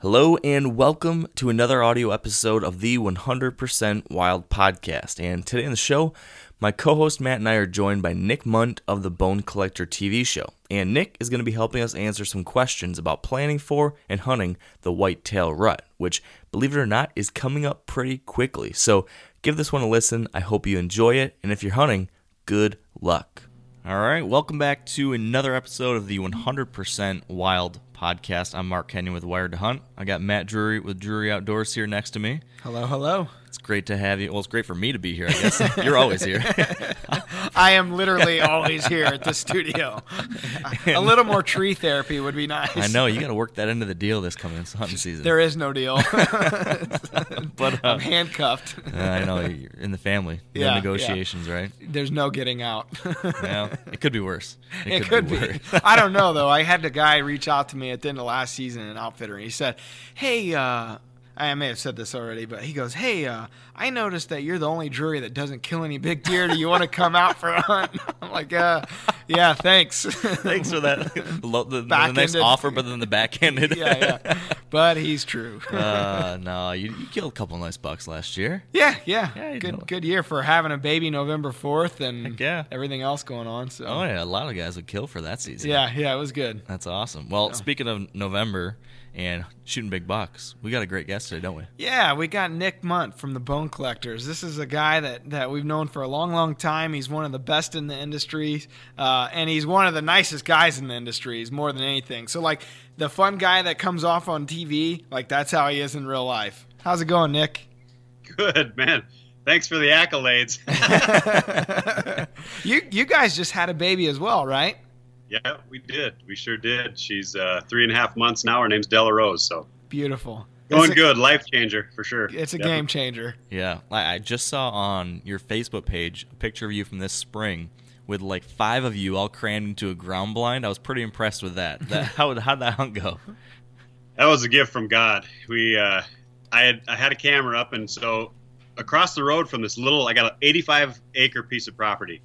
Hello and welcome to another audio episode of the 100% Wild podcast. And today on the show, my co host Matt and I are joined by Nick Mundt of the Bone Collector TV show. And Nick is going to be helping us answer some questions about planning for and hunting the whitetail rut, which, believe it or not, is coming up pretty quickly. So give this one a listen. I hope you enjoy it. And if you're hunting, good luck. All right, welcome back to another episode of the 100% Wild podcast. I'm Mark Kenyon with Wired to Hunt. I got Matt Drury with Drury Outdoors here next to me. Hello, hello. It's great to have you. Well, it's great for me to be here, I guess. You're always here. I am literally always here at the studio. A little more tree therapy would be nice. I know you got to work that into the deal this coming hunting season. There is no deal. but uh, I'm handcuffed. I know you're in the family. No Yeah, negotiations, right? There's no getting out. Yeah, it could be worse. It could be. worse. I don't know though. I had the guy reach out to me at the end of last season, an outfitter. And he said, "Hey, uh, I may have said this already, but he goes, "Hey, uh, I noticed that you're the only Drury that doesn't kill any big deer. Do you want to come out for a hunt?" I'm like, uh, "Yeah, thanks." Thanks for that. Lo- the, the nice offer, but then the backhanded. yeah, yeah. But he's true. uh, no, you, you killed a couple nice bucks last year. Yeah, yeah. Yeah, good good year for having a baby November 4th and Heck yeah. everything else going on. So Oh yeah, a lot of guys would kill for that season. yeah, yeah, it was good. That's awesome. Well, speaking of November and shooting big bucks, we got a great guest today, don't we? Yeah, we got Nick Mundt from the Bone Collectors. This is a guy that, that we've known for a long, long time. He's one of the best in the industry, uh, and he's one of the nicest guys in the industry. He's more than anything. So, like, the fun guy that comes off on TV, like, that's how he is in real life. How's it going, Nick? Good man. Thanks for the accolades. you you guys just had a baby as well, right? Yeah, we did. We sure did. She's uh, three and a half months now. Her name's Della Rose. So Beautiful. going a- good. Life changer for sure. It's a Definitely. game changer. Yeah, I I just saw on your Facebook page a picture of you from this spring with like five of you all crammed into a ground blind. I was pretty impressed with that. that how how'd that hunt go? That was a gift from God. We, uh, I had I had a camera up, and so across the road from this little, I got an 85 acre piece of property,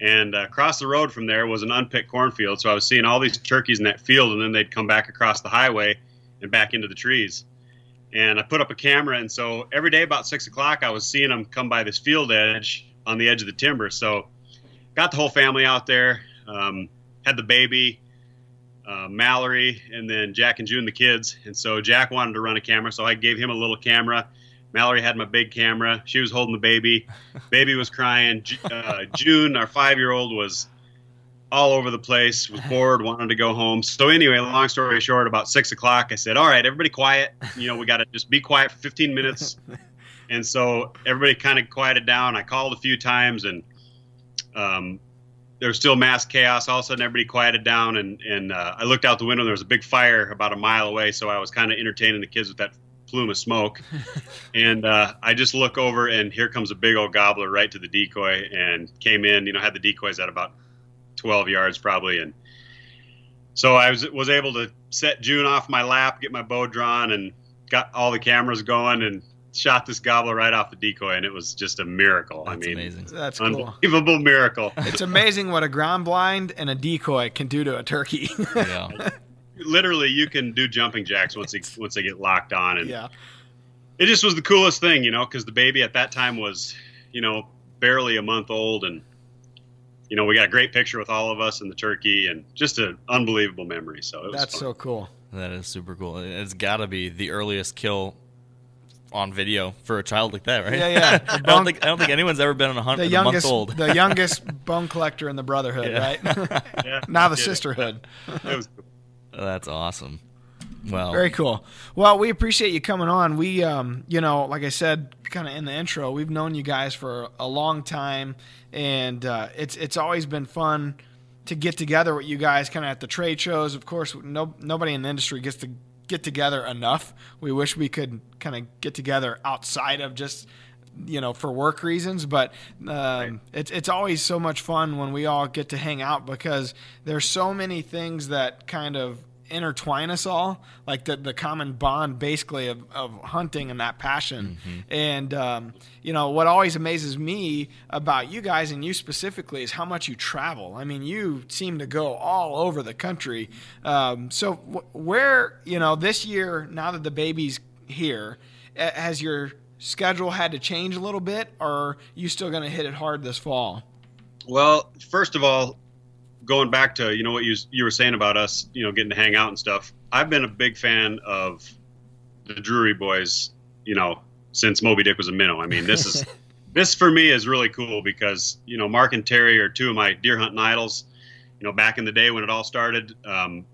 and uh, across the road from there was an unpicked cornfield. So I was seeing all these turkeys in that field, and then they'd come back across the highway and back into the trees. And I put up a camera, and so every day about six o'clock, I was seeing them come by this field edge on the edge of the timber. So got the whole family out there, um, had the baby uh, Mallory, and then Jack and June, the kids. And so Jack wanted to run a camera, so I gave him a little camera. Mallory had my big camera. She was holding the baby. Baby was crying. Uh, June, our five-year-old, was all over the place. Was bored, wanted to go home. So anyway, long story short, about six o'clock, I said, "All right, everybody, quiet. You know, we got to just be quiet for 15 minutes." and so everybody kind of quieted down. I called a few times, and um, there was still mass chaos. All of a sudden, everybody quieted down, and and uh, I looked out the window. and There was a big fire about a mile away, so I was kind of entertaining the kids with that plume of smoke. and uh, I just look over, and here comes a big old gobbler right to the decoy, and came in. You know, had the decoys at about 12 yards probably, and so I was was able to set June off my lap, get my bow drawn, and got all the cameras going, and shot this gobbler right off the decoy, and it was just a miracle. That's I mean, amazing. That's cool. unbelievable miracle. It's amazing what a ground blind and a decoy can do to a turkey. Yeah. literally you can do jumping jacks once they once they get locked on and yeah. it just was the coolest thing you know because the baby at that time was you know barely a month old and you know we got a great picture with all of us and the turkey and just an unbelievable memory so it was That's fun. so cool. That is super cool. It's got to be the earliest kill on video for a child like that, right? Yeah, yeah. The I don't think I don't think anyone's ever been on a hunt The with a month youngest, old. the youngest bone collector in the brotherhood, Yeah. right? yeah, now the it- sisterhood. it was cool. That's awesome. Well, Very cool. Well, we appreciate you coming on. We, um, you know, like I said, kind of in the intro, we've known you guys for a long time, and uh, it's it's always been fun to get together with you guys, kind of at the trade shows. Of course, no nobody in the industry gets to get together enough. We wish we could kind of get together outside of just you know for work reasons but um, it's it's always so much fun when we all get to hang out because there's so many things that kind of intertwine us all, like the the common bond basically of, of hunting and that passion. And um, you know what always amazes me about you guys and you specifically is how much you travel. I mean, you seem to go all over the country. Um, so wh- where you know this year now that the baby's here, has your schedule had to change a little bit, or are you still going to hit it hard this fall? Well, first of all, going back to you know what you you were saying about us, you know, getting to hang out and stuff. I've been a big fan of the Drury Boys, you know, since Moby Dick was a minnow. I mean, this is this for me is really cool because you know Mark and Terry are two of my deer hunting idols. You know, back in the day when it all started, um,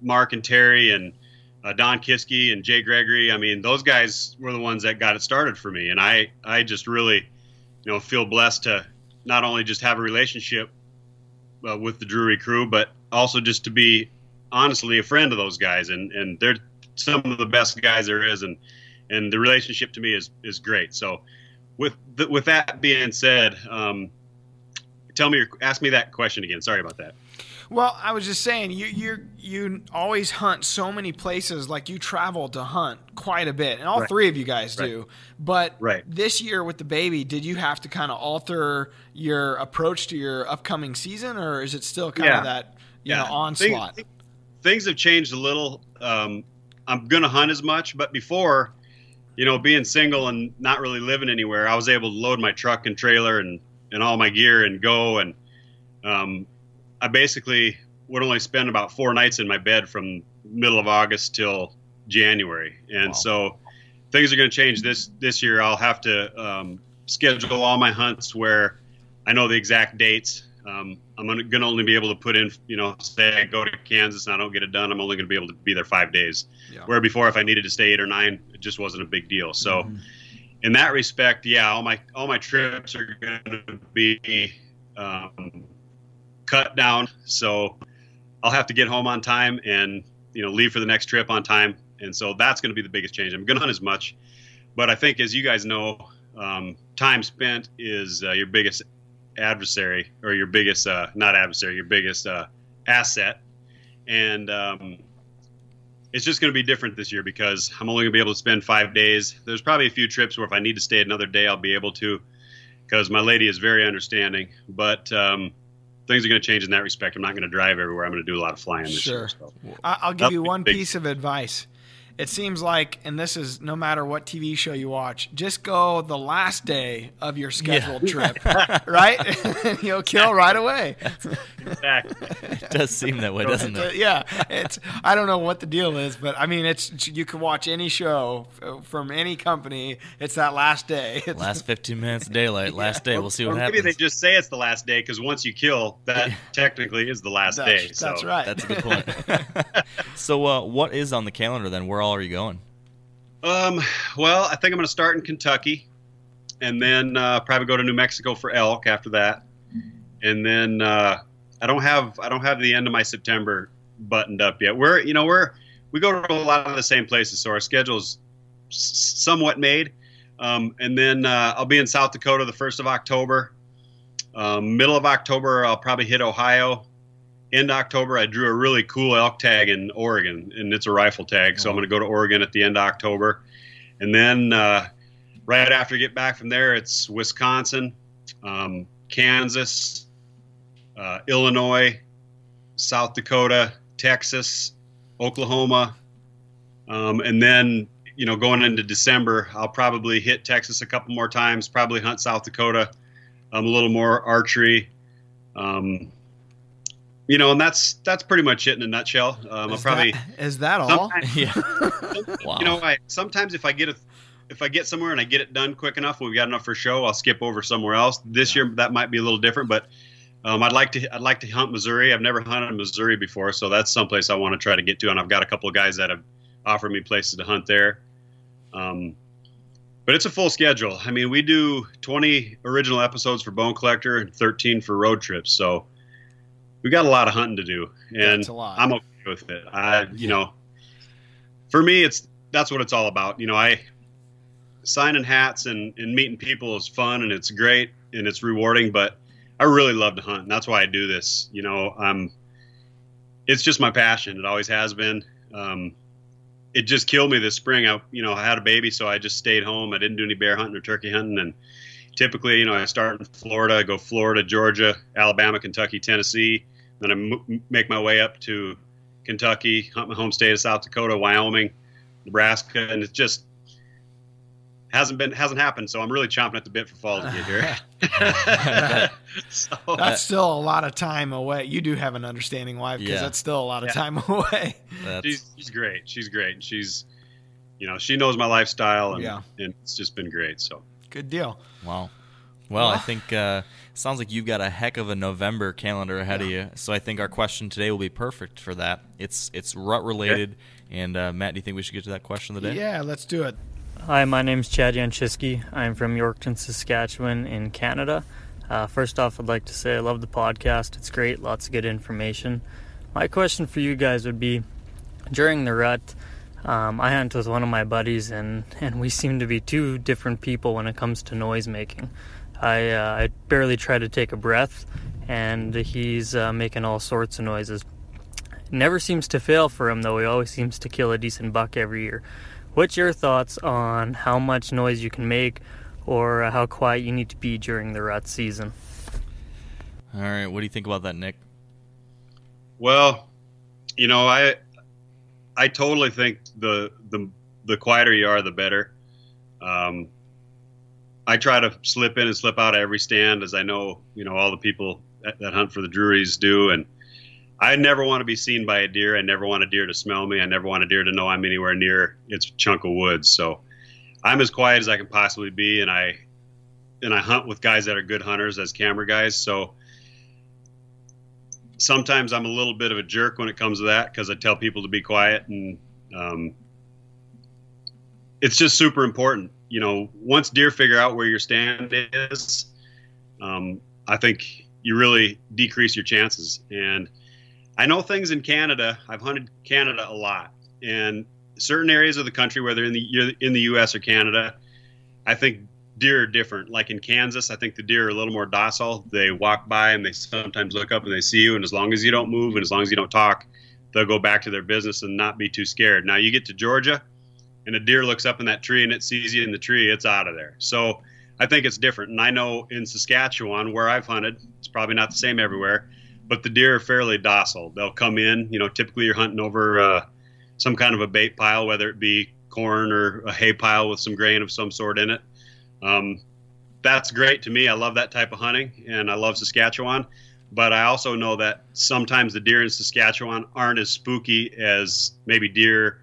Mark and Terry and uh, Don Kisky and Jay Gregory. I mean, those guys were the ones that got it started for me, and I I just really you know feel blessed to not only just have a relationship uh, with the Drury crew, but also just to be honestly a friend of those guys, and and they're some of the best guys there is, and and the relationship to me is is great. So with th- with that being said, um, tell me, your, ask me that question again. Sorry about that. Well, I was just saying you you you always hunt so many places. Like you travel to hunt quite a bit, and all Right. three of you guys Right. do. But Right. this year with the baby, did you have to kind of alter your approach to your upcoming season, or is it still kind Yeah. of that you know Things- onslaught? Things, have changed a little. Um, I'm gonna hunt as much, but before, you know, being single and not really living anywhere, I was able to load my truck and trailer and and all my gear and go and um, I basically would only spend about four nights in my bed from middle of August till January, and Wow. so things are going to change this this year. I'll have to um, schedule all my hunts where I know the exact dates. Um, I'm going to only be able to put in, you know, say I go to Kansas and I don't get it done. I'm only going to be able to be there five days. Yeah. Where before, if I needed to stay eight or nine, it just wasn't a big deal. So, in that respect, yeah, all my all my trips are going to be um, cut down. So I'll have to get home on time and you know leave for the next trip on time. And so that's going to be the biggest change. I'm going to hunt as much, but I think as you guys know, um, time spent is uh, your biggest adversary or your biggest uh, not adversary, your biggest uh, asset. And um, it's just going to be different this year because I'm only going to be able to spend five days. There's probably a few trips where if I need to stay another day, I'll be able to because my lady is very understanding. But um, things are going to change in that respect. I'm not going to drive everywhere. I'm going to do a lot of flying this Sure. year. So. I'll give That'll you one big. piece of advice. It seems like, and this is no matter what TV show you watch, just go the last day of your scheduled trip, right? You'll kill right away. Exactly. It does seem that way, doesn't it? yeah, it's. I don't know what the deal is, but I mean, it's. You can watch any show from any company. It's that last day. It's, Last 15 minutes of daylight, last day. We'll see what or happens. maybe they just say it's the last day because once you kill, that technically is the last that's, day. So. that's right. That's a good point. so, uh, what is on the calendar then? Where all are you going? Um, well, I think I'm going to start in Kentucky, and then uh, probably go to New Mexico for elk after that, and then uh, I don't have I don't have the end of my September buttoned up yet. We're you know we're we go to a lot of the same places, so our schedule's somewhat made. Um, and then uh, I'll be in South Dakota the first of October. Um, middle of October, I'll probably hit Ohio. End October, I drew a really cool elk tag in Oregon, and it's a rifle tag. So I'm going to go to Oregon at the end of October, and then uh, right after I get back from there, it's Wisconsin, um, Kansas, uh, Illinois, South Dakota, Texas, Oklahoma, um, and then you know going into December, I'll probably hit Texas a couple more times. Probably hunt South Dakota, um, a little more archery. Um, you know, and that's that's pretty much it in a nutshell. Um, I'll probably that, is that all? Yeah. Wow. you know, I sometimes if I get a if I get somewhere and I get it done quick enough, we've got enough for show, I'll skip over somewhere else. This year that might be a little different, but um, I'd like to I'd like to hunt Missouri. I've never hunted Missouri before, so that's someplace I want to try to get to, and I've got a couple of guys that have offered me places to hunt there. Um, but it's a full schedule. I mean, we do 20 original episodes for Bone Collector and 13 for road trips, so we got a lot of hunting to do, and. I'm okay with it. I, you know, for me, it's that's what it's all about. You know, I signing hats and, and meeting people is fun and it's great and it's rewarding, but I really love to hunt, and that's why I do this. You know, I'm it's just my passion. It always has been. Um, it just killed me this spring. I, you know, I had a baby, so I just stayed home. I didn't do any bear hunting or turkey hunting. And typically, you know, I start in Florida, I go Florida, Georgia, Alabama, Kentucky, Tennessee. Then I m- make my way up to Kentucky, hunt my home state of South Dakota, Wyoming, Nebraska, and it's just hasn't been hasn't happened. So I'm really chomping at the bit for fall to get here. so, that's still a lot of time away. You do have an understanding wife because yeah. that's still a lot of yeah. time away. She's, she's great. She's great. She's you know she knows my lifestyle, and, yeah. and it's just been great. So good deal. Wow. Well, I think uh, sounds like you've got a heck of a November calendar ahead yeah. of you. So I think our question today will be perfect for that. It's it's rut related. And uh, Matt, do you think we should get to that question of the day? Yeah, let's do it. Hi, my name is Chad Yanchisky. I'm from Yorkton, Saskatchewan, in Canada. Uh, first off, I'd like to say I love the podcast. It's great, lots of good information. My question for you guys would be during the rut, um, I hunt with one of my buddies, and, and we seem to be two different people when it comes to noise making. I, uh, I barely try to take a breath, and he's uh, making all sorts of noises. Never seems to fail for him, though. He always seems to kill a decent buck every year. What's your thoughts on how much noise you can make or how quiet you need to be during the rut season? All right, what do you think about that, Nick? Well, you know, I I totally think the the the quieter you are, the better. Um, I try to slip in and slip out of every stand, as I know you know all the people that, that hunt for the Drurys do, and I never want to be seen by a deer. I never want a deer to smell me. I never want a deer to know I'm anywhere near its chunk of woods. So I'm as quiet as I can possibly be, and I and I hunt with guys that are good hunters as camera guys. So sometimes I'm a little bit of a jerk when it comes to that because I tell people to be quiet, and um, it's just super important. You know, once deer figure out where your stand is, um, I think you really decrease your chances and I know things in Canada. I've hunted Canada a lot, and certain areas of the country, whether in the in the U.S. or Canada, I think deer are different. Like in Kansas, I think the deer are a little more docile. They walk by and they sometimes look up and they see you, and as long as you don't move and as long as you don't talk, they'll go back to their business and not be too scared. Now you get to Georgia, and a deer looks up in that tree and it sees you in the tree, it's out of there. So I think it's different. And I know in Saskatchewan, where I've hunted, it's probably not the same everywhere but the deer are fairly docile. They'll come in. You know, typically you're hunting over uh, some kind of a bait pile, whether it be corn or a hay pile with some grain of some sort in it. Um, that's great to me. I love that type of hunting, and I love Saskatchewan. But I also know that sometimes the deer in Saskatchewan aren't as spooky as maybe deer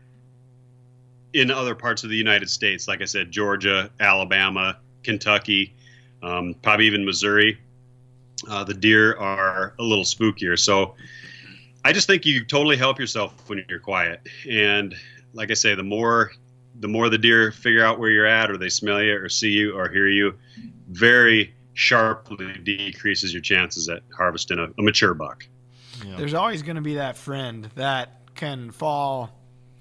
in other parts of the United States. Like I said, Georgia, Alabama, Kentucky, um, probably even Missouri uh, the deer are a little spookier. So I just think you totally help yourself when you're quiet. And like I say, the more the more the deer figure out where you're at, or they smell you, or see you, or hear you, very sharply decreases your chances at harvesting a, a mature buck. Yeah. There's always going to be that friend that can fall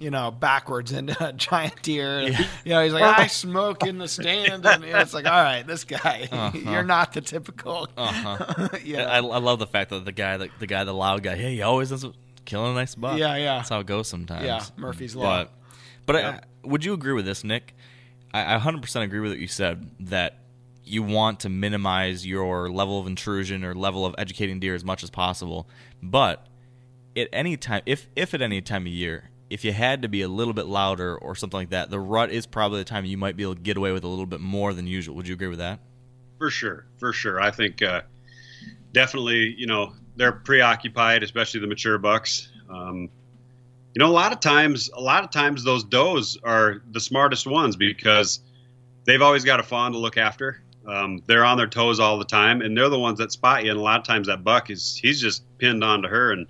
you know, backwards into a giant deer. Yeah. You know, he's like, I smoke in the stand, and it's like, all right, this guy, uh-huh. you're not the typical. Uh-huh. yeah, I, I, love the fact that the guy, the, the guy, the loud guy, hey, he always ends up killing a nice buck. Yeah, yeah, that's how it goes sometimes. Yeah, Murphy's law. But, but yeah. I, would you agree with this, Nick? I, I 100% agree with what you said that you want to minimize your level of intrusion or level of educating deer as much as possible, but at any time, if if at any time of year if you had to be a little bit louder or something like that, the rut is probably the time you might be able to get away with a little bit more than usual. Would you agree with that? For sure, for sure. I think uh, definitely, you know, they're preoccupied, especially the mature bucks. Um, you know, a lot of times, a lot of times those does are the smartest ones because they've always got a fawn to look after. Um, they're on their toes all the time, and they're the ones that spot you. And a lot of times that buck is he's just pinned onto her, and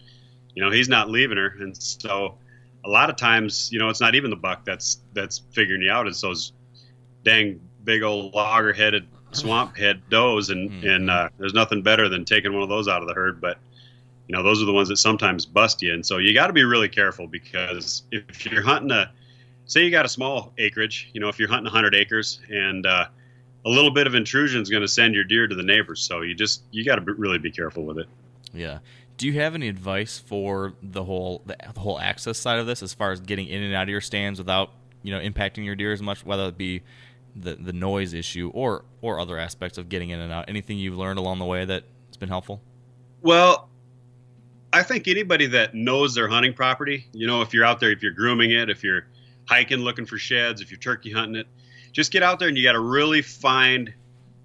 you know he's not leaving her. And so a lot of times, you know, it's not even the buck that's that's figuring you out. It's those dang big old logger-headed swamp head does, and mm-hmm. and uh, there's nothing better than taking one of those out of the herd. But you know, those are the ones that sometimes bust you, and so you got to be really careful because if you're hunting a, say you got a small acreage, you know, if you're hunting 100 acres and uh, a little bit of intrusion is going to send your deer to the neighbors, so you just you got to really be careful with it. Yeah Do you have any advice for the whole the, the whole access side of this, as far as getting in and out of your stands without you know impacting your deer as much, whether it be the the noise issue or or other aspects of getting in and out? Anything you've learned along the way that's been helpful? Well, I think anybody that knows their hunting property, you know, if you're out there, if you're grooming it, if you're hiking looking for sheds, if you're turkey hunting it, just get out there and you got to really find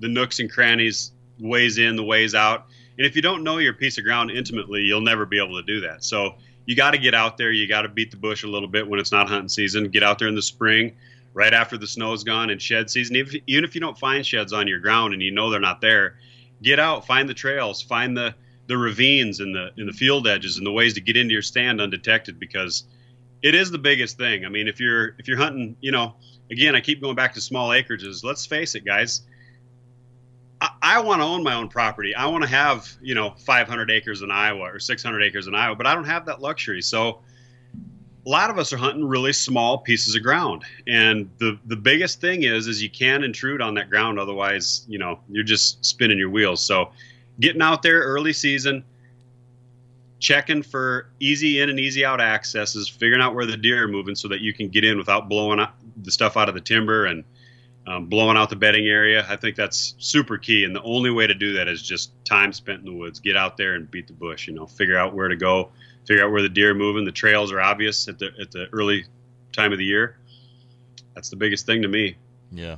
the nooks and crannies, ways in, the ways out. And if you don't know your piece of ground intimately, you'll never be able to do that. So you got to get out there. You got to beat the bush a little bit when it's not hunting season. Get out there in the spring, right after the snow's gone and shed season. Even if, even if you don't find sheds on your ground and you know they're not there, get out, find the trails, find the the ravines and the in the field edges and the ways to get into your stand undetected because it is the biggest thing. I mean, if you're if you're hunting, you know, again, I keep going back to small acreages. Let's face it, guys. I, want to own my own property. I want to have you know 500 acres in Iowa or 600 acres in Iowa, but I don't have that luxury. So a lot of us are hunting really small pieces of ground, and the the biggest thing is is you can't intrude on that ground. Otherwise, you know, you're just spinning your wheels. So getting out there early season checking for easy in and easy out accesses, figuring out where the deer are moving so that you can get in without blowing the stuff out of the timber and um, blowing out the bedding area. I think that's super key. And the only way to do that is just time spent in the woods. Get out there and beat the bush. You know, figure out where to go, figure out where the deer are moving. The trails are obvious at the at the early time of the year. That's the biggest thing to me. Yeah,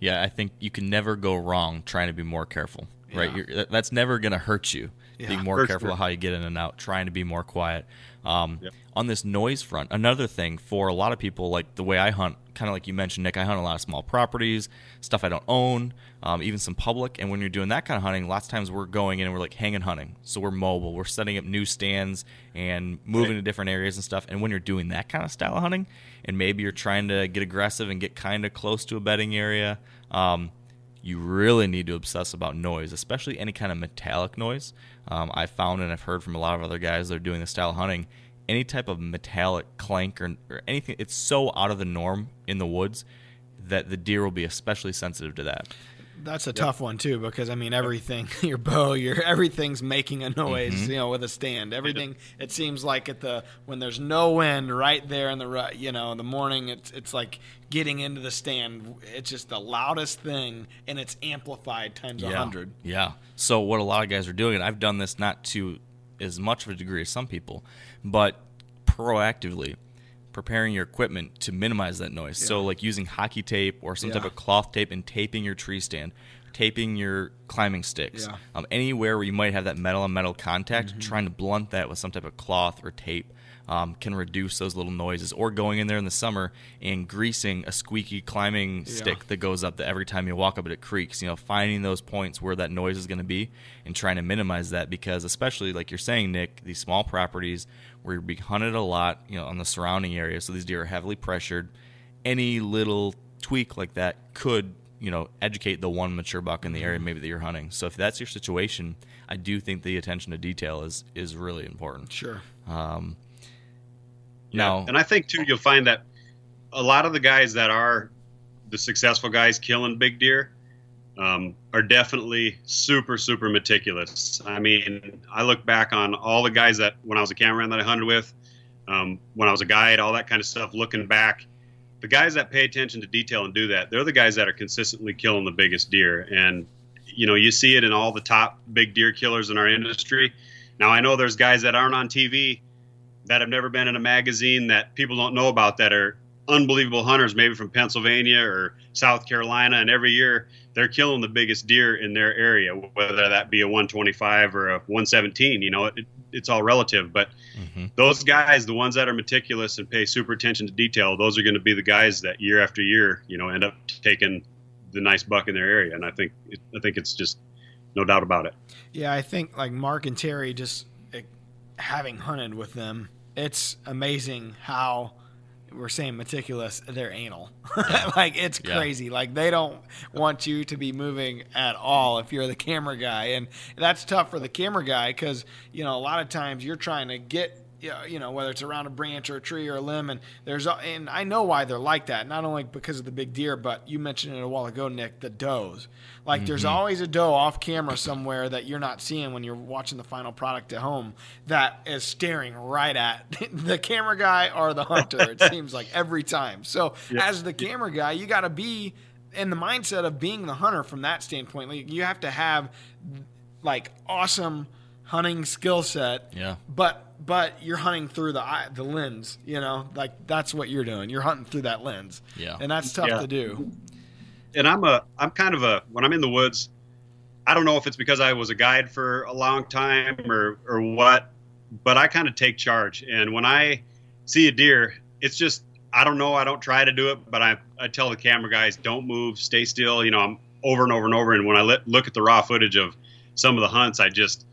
yeah. I think you can never go wrong trying to be more careful. Right, yeah. that's never going to hurt you yeah, being more careful sure. how you get in and out, trying to be more quiet. Um, yep. On this noise front, another thing for a lot of people, like the way I hunt, kind of like you mentioned, Nick, I hunt a lot of small properties, stuff I don't own, um, even some public. And when you're doing that kind of hunting, lots of times we're going in and we're like hanging hunting. So we're mobile, we're setting up new stands and moving right. to different areas and stuff. And when you're doing that kind of style of hunting, and maybe you're trying to get aggressive and get kind of close to a bedding area, um, you really need to obsess about noise, especially any kind of metallic noise. Um, I found and I've heard from a lot of other guys that are doing this style hunting, any type of metallic clank or, or anything, it's so out of the norm in the woods that the deer will be especially sensitive to that. That's a yep. tough one too, because I mean everything, your bow, your everything's making a noise, mm-hmm. you know, with a stand. Everything it seems like at the when there's no wind, right there in the you know in the morning, it's it's like getting into the stand. It's just the loudest thing, and it's amplified times a yeah. hundred. Yeah. So what a lot of guys are doing, and I've done this not to as much of a degree as some people, but proactively preparing your equipment to minimize that noise. Yeah. So like using hockey tape or some yeah. type of cloth tape and taping your tree stand, taping your climbing sticks. Yeah. Um, anywhere where you might have that metal on metal contact, mm-hmm. trying to blunt that with some type of cloth or tape um, can reduce those little noises. Or going in there in the summer and greasing a squeaky climbing stick that goes up that every time you walk up it, it creaks. You know, finding those points where that noise is going to be and trying to minimize that because, especially like you're saying, Nick, these small properties you're being hunted a lot, you know, on the surrounding area, so these deer are heavily pressured. Any little tweak like that could you know educate the one mature buck in the area mm-hmm. maybe that you're hunting so if that's your situation i do think the attention to detail is is really important sure um, yeah. and I think too, you'll find that a lot of the guys that are the successful guys killing big deer um, are definitely super, super meticulous. I mean, I look back on all the guys that when I was a cameraman that I hunted with, um, when I was a guide, all that kind of stuff. Looking back, the guys that pay attention to detail and do that, they're the guys that are consistently killing the biggest deer. And you know, you see it in all the top big deer killers in our industry. Now, I know there's guys that aren't on TV that have never been in a magazine that people don't know about that are unbelievable hunters, maybe from Pennsylvania or South Carolina, and every year they're killing the biggest deer in their area, whether that be a 125 or a 117. You know, it, it's all relative, but mm-hmm. those guys, the ones that are meticulous and pay super attention to detail, those are going to be the guys that year after year, you know, end up taking the nice buck in their area. And I think, I think it's just no doubt about it. Yeah, I think like Mark and Terry just eh, having hunted with them it's amazing how we're saying meticulous they're anal. Like it's crazy. Like they don't want you to be moving at all if you're the camera guy. And that's tough for the camera guy because you know a lot of times you're trying to get yeah, you know, whether it's around a branch or a tree or a limb, and there's and I know why they're like that. Not only because of the big deer, but you mentioned it a while ago, Nick, the does. Like there's Mm-hmm. always a doe off camera somewhere that you're not seeing when you're watching the final product at home that is staring right at the camera guy or the hunter. it seems like every time. So as the camera guy, you got to be in the mindset of being the hunter from that standpoint. Like you have to have like awesome hunting skill set Yeah. but but you're hunting through the eye, the lens, you know, like that's what you're doing. You're hunting through that lens, Yeah. and that's tough Yeah. to do. and I'm a I'm kind of a when I'm in the woods, I don't know if it's because I was a guide for a long time or or what, but I kind of take charge. And when I see a deer, it's just I don't know. I don't try to do it, but I I tell the camera guys don't move, stay still. You know, I'm over and over and over. And when I let, look at the raw footage of some of the hunts, I just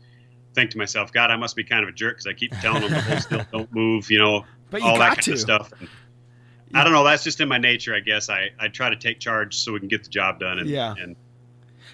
think to myself, God, I must be kind of a jerk because I keep telling them to hold still, don't move. You know, But all that kind to. of stuff. And I don't know. That's just in my nature, I guess. I, I try to take charge so we can get the job done. And, Yeah. and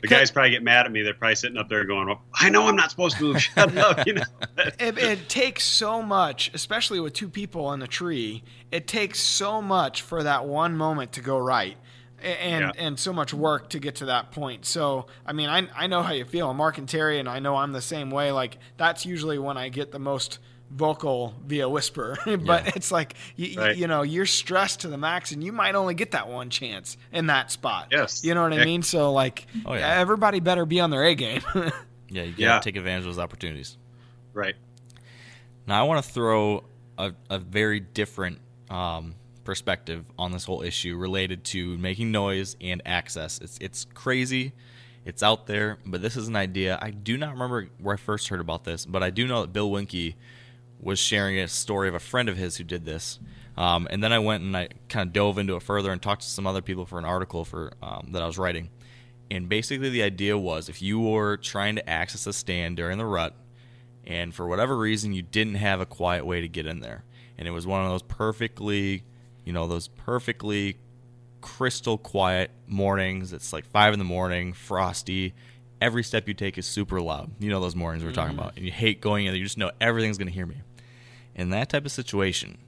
the guys probably get mad at me. They're probably sitting up there going, well, I know I'm not supposed to move. Shut up. You know, It, it takes so much, especially with two people on the tree. It takes so much for that one moment to go right, and Yeah. and so much work to get to that point. So I mean, I I know how you feel, Mark and Terry, and I know I'm the same way. Like that's usually when I get the most vocal via whisper but Yeah. it's like you, Right. you know you're stressed to the max and you might only get that one chance in that spot Yes. you know what i mean so like Oh, yeah. everybody better be on their a game Yeah, you gotta Yeah. take advantage of those opportunities. right. Now, I want to throw a, a very different um, perspective on this whole issue related to making noise and access. It's it's crazy, it's out there, but this is an idea. I do not remember where I first heard about this, but I do know that Bill Winke was sharing a story of a friend of his who did this. Um, and then I went and I kind of dove into it further and talked to some other people for an article for um, that I was writing. And basically, the idea was if you were trying to access a stand during the rut, and for whatever reason you didn't have a quiet way to get in there and it was one of those perfectly you know those perfectly crystal quiet mornings. It's like five in the morning frosty. Every step you take is super loud. You know those mornings we are talking mm-hmm. about. And you hate going in there. You just know everything's going to hear me. In that type of situation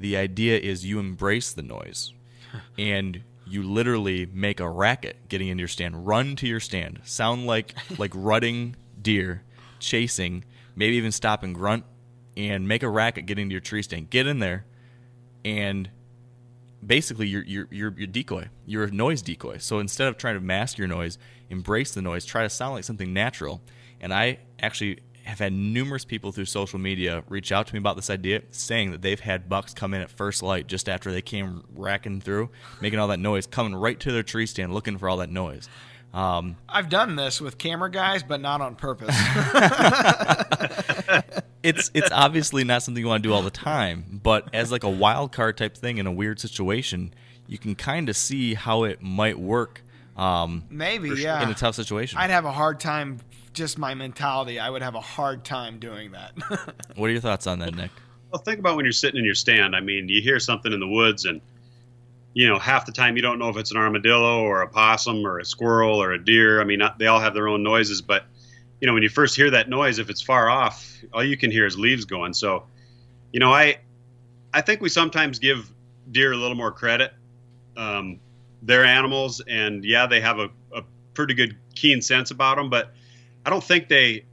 the idea is you embrace the noise and you literally make a racket getting into your stand. Run to your stand. Sound like like rutting deer chasing maybe even stop and grunt and make a racket getting to your tree stand. Get in there and basically you're, you're, you're, you're decoy. You're a noise decoy. So instead of trying to mask your noise embrace the noise try to sound like something natural. And i actually have had numerous people through social media reach out to me about this idea saying that they've had bucks come in at first light just after they came racking through making all that noise coming right to their tree stand looking for all that noise. Um, i've done this with camera guys but not on purpose it's it's obviously not something you want to do all the time, but as like a wild card type thing in a weird situation, you can kind of see how it might work um, maybe yeah in a tough situation. i'd have a hard time just my mentality i would have a hard time doing that what are your thoughts on that, Nick? Well, think about when you're sitting in your stand. I mean, you hear something in the woods, and you know half the time you don't know if it's an armadillo or a possum or a squirrel or a deer. I mean, they all have their own noises, but you know when you first hear that noise, if it's far off, all you can hear is leaves going. So, you know, I I think we sometimes give deer a little more credit. Um, they're animals, and yeah, they have a, a pretty good keen sense about them, but I don't think they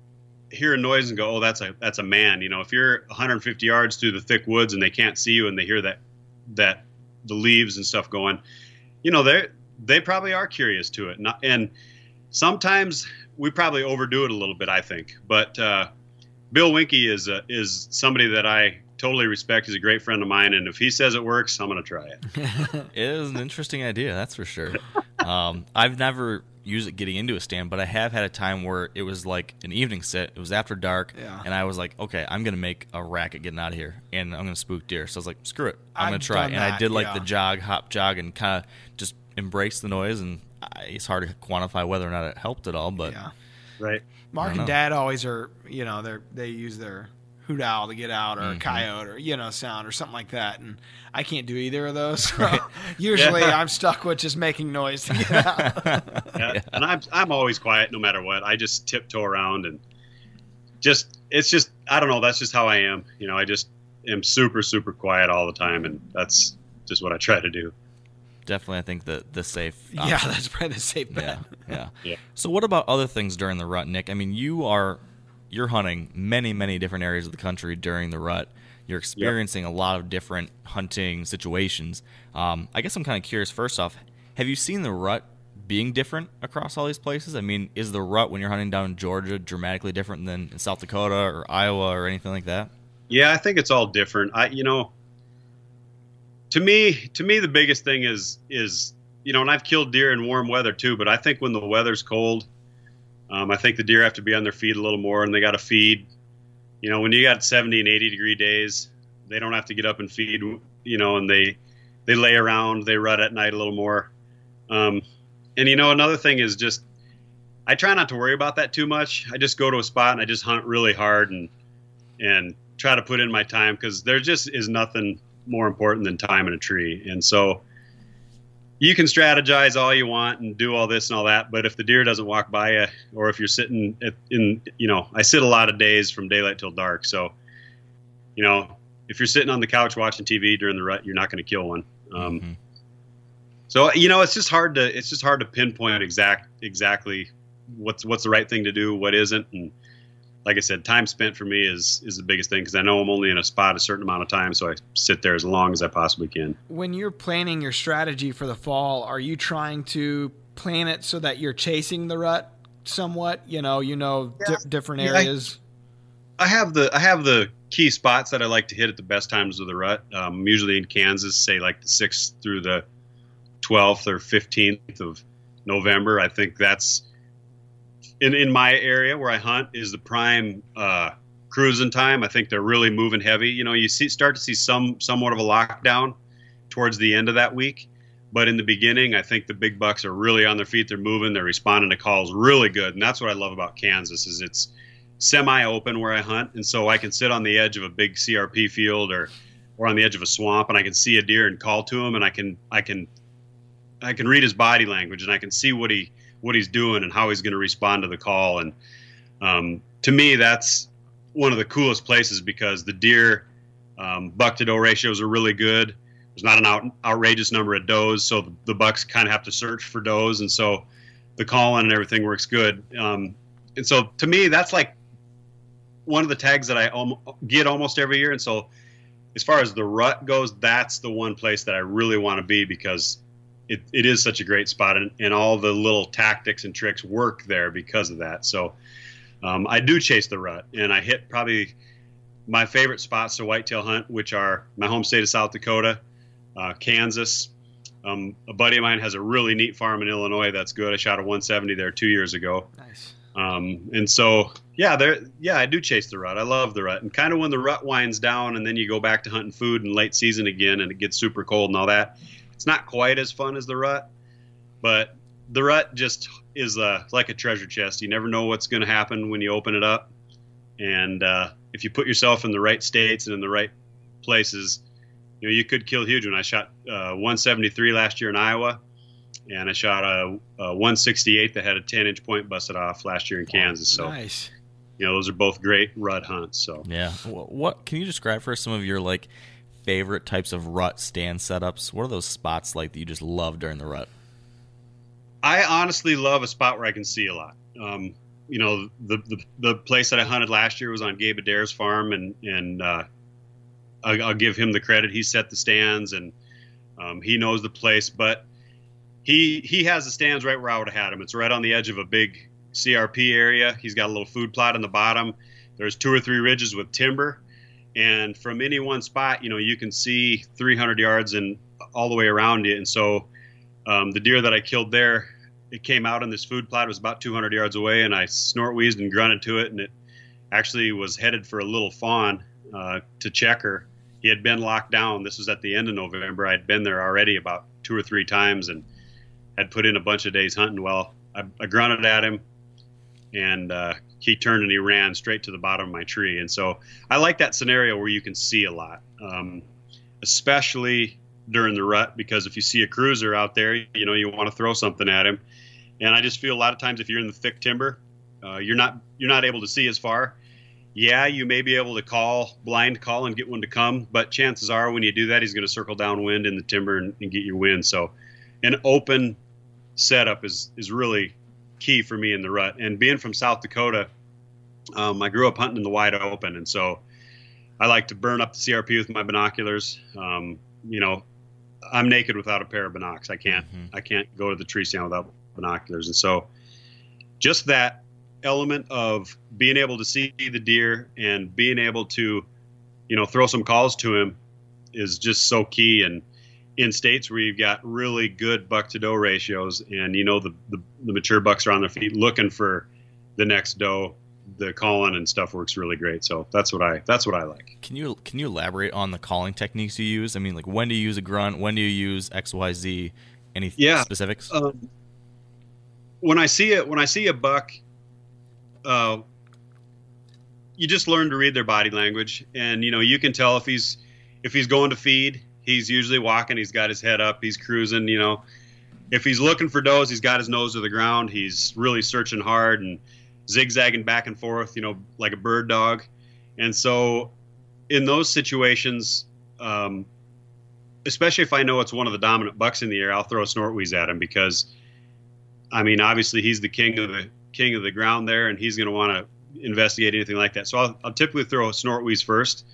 hear a noise and go, "Oh, that's a that's a man." You know, if you're 150 yards through the thick woods and they can't see you and they hear that that the leaves and stuff going, you know, they they probably are curious to it. Not, and sometimes we probably overdo it a little bit, I think. But uh, Bill Winke is a, is somebody that I totally respect. He's a great friend of mine, and if he says it works, I'm going to try it. It is an interesting idea, that's for sure. Um, I've never used it getting into a stand, but I have had a time where it was like an evening sit. It was after dark, Yeah. and I was like, okay, I'm gonna make a racket getting out of here, and I'm gonna spook deer. So I was like, screw it, I'm gonna try. done And I did like yeah. the jog, hop, jog, and kind of just embrace the noise. And I, it's hard to quantify whether or not it helped at all, but yeah Right? Mark and know. Dad always are, you know, they they use their hoot owl to get out, or Mm-hmm. a coyote, or you know, sound, or something like that, and I can't do either of those. So usually, Yeah. I'm stuck with just making noise to get out. Yeah. And I'm I'm always quiet no matter what. I just tiptoe around and just it's just I don't know. That's just how I am. You know, I just am super super quiet all the time, and that's just what I try to do. Definitely, I think the the safe. Yeah, that's probably the safe bet. yeah, yeah, Yeah. So, what about other things during the rut, Nick? I mean, you are you're hunting many, many different areas of the country during the rut. You're experiencing a lot of different hunting situations. Um, I guess I'm kind of curious. First off, have you seen the rut being different across all these places? I mean, is the rut when you're hunting down in Georgia dramatically different than in South Dakota or Iowa or anything like that? Yeah, I think it's all different. I, you know, to me, to me, the biggest thing is is you know, and I've killed deer in warm weather too, but I think when the weather's cold, um, I think the deer have to be on their feet a little more, and they got to feed. You know, when you got 70 and 80 degree days, they don't have to get up and feed. You know, and they they lay around, they rut at night a little more. Um, and you know, another thing is just I try not to worry about that too much. I just go to a spot and I just hunt really hard and and try to put in my time because there just is nothing more important than time in a tree. And so you can strategize all you want and do all this and all that, but if the deer doesn't walk by you, or if you're sitting at, in, you know, I sit a lot of days from daylight till dark. So, you know, if you're sitting on the couch watching TV during the rut, you're not going to kill one. Um, Mhm. so you know, it's just hard to it's just hard to pinpoint exact exactly what's what's the right thing to do, what isn't, and like I said, time spent for me is is the biggest thing because I know I'm only in a spot a certain amount of time, so I sit there as long as I possibly can. When you're planning your strategy for the fall, are you trying to plan it so that you're chasing the rut somewhat? You know, you know Yeah. di- different Yeah, I- areas. I have the I have the key spots that I like to hit at the best times of the rut. Um, usually in Kansas, say like the sixth through the twelfth or fifteenth of November. I think that's in in my area where I hunt is the prime uh, cruising time. I think they're really moving heavy. You know, you see start to see some somewhat of a lockdown towards the end of that week. But in the beginning, I think the big bucks are really on their feet. They're moving. They're responding to calls really good, and that's what I love about Kansas. Is it's semi-open where I hunt, and so I can sit on the edge of a big CRP field or or on the edge of a swamp, and I can see a deer and call to him, and I can I can I can read his body language, and I can see what he what he's doing and how he's going to respond to the call. And um, to me, that's one of the coolest places because the deer um, buck to doe ratios are really good. There's not an out, outrageous number of does, so the, the bucks kind of have to search for does, and so the calling and everything works good. Um, and so to me, that's like one of the tags that I almo- get almost every year. And so, as far as the rut goes, that's the one place that I really want to be because it, it is such a great spot, and, and all the little tactics and tricks work there because of that. So, um, I do chase the rut, and I hit probably my favorite spots to whitetail hunt, which are my home state of South Dakota, uh, Kansas. Um, a buddy of mine has a really neat farm in Illinois that's good. I shot a 170 there two years ago. Nice. Um, and so, yeah, there, yeah, I do chase the rut. I love the rut. And kind of when the rut winds down and then you go back to hunting food in late season again and it gets super cold and all that, it's not quite as fun as the rut, but the rut just is uh, like a treasure chest. You never know what's going to happen when you open it up. And uh, if you put yourself in the right states and in the right places, you know, you could kill huge. When I shot uh, 173 last year in Iowa, and I shot a, a 168 that had a 10 inch point busted off last year in Kansas. So nice. you know those are both great rut hunts. So Yeah. Wh- What can you describe for us some of your like favorite types of rut stand setups? What are those spots like that you just love during the rut? I honestly love a spot where I can see a lot. Um, you know, the, the the place that I hunted last year was on Gabe Adair's farm, and and uh, I'll, I'll give him the credit. He set the stands, and um, he knows the place. But he he has the stands right where I would have had him. It's right on the edge of a big CRP area. He's got a little food plot in the bottom. There's two or three ridges with timber, and from any one spot, you know, you can see 300 yards and all the way around it. And so, um, the deer that I killed there, it came out on this food plot. It was about 200 yards away, and I snort wheezed and grunted to it, and it actually was headed for a little fawn uh, to check her. He had been locked down. This was at the end of November. I'd been there already about two or three times, and had put in a bunch of days hunting. Well, I, I grunted at him, and uh, he turned and he ran straight to the bottom of my tree. And so I like that scenario where you can see a lot, um, especially during the rut, because if you see a cruiser out there, you know you want to throw something at him. And I just feel a lot of times if you're in the thick timber, uh, you're not you're not able to see as far. yeah, you may be able to call blind call and get one to come, but chances are when you do that, he's going to circle downwind in the timber and, and get your wind. So, an open setup is is really key for me in the rut. And being from South Dakota, um, I grew up hunting in the wide open, and so I like to burn up the CRP with my binoculars. Um, you know, I'm naked without a pair of binocs. I can't mm-hmm. I can't go to the tree stand without binoculars, and so just that element of being able to see the deer and being able to, you know, throw some calls to him is just so key. And in states where you've got really good buck to doe ratios, and you know the, the, the mature bucks are on their feet looking for the next doe, the calling and stuff works really great. So that's what I that's what I like. Can you can you elaborate on the calling techniques you use? I mean, like when do you use a grunt? When do you use X Y Z? Any yeah, specifics? Um, when I see it, when I see a buck uh, you just learn to read their body language, and you know you can tell if he's if he's going to feed, he's usually walking, he's got his head up, he's cruising. You know, if he's looking for does, he's got his nose to the ground, he's really searching hard and zigzagging back and forth, you know, like a bird dog. And so, in those situations, um, especially if I know it's one of the dominant bucks in the air, I'll throw a snort wheeze at him because, I mean, obviously he's the king of the king of the ground there, and he's going to want to investigate anything like that. So I'll, I'll typically throw a snort wheeze first,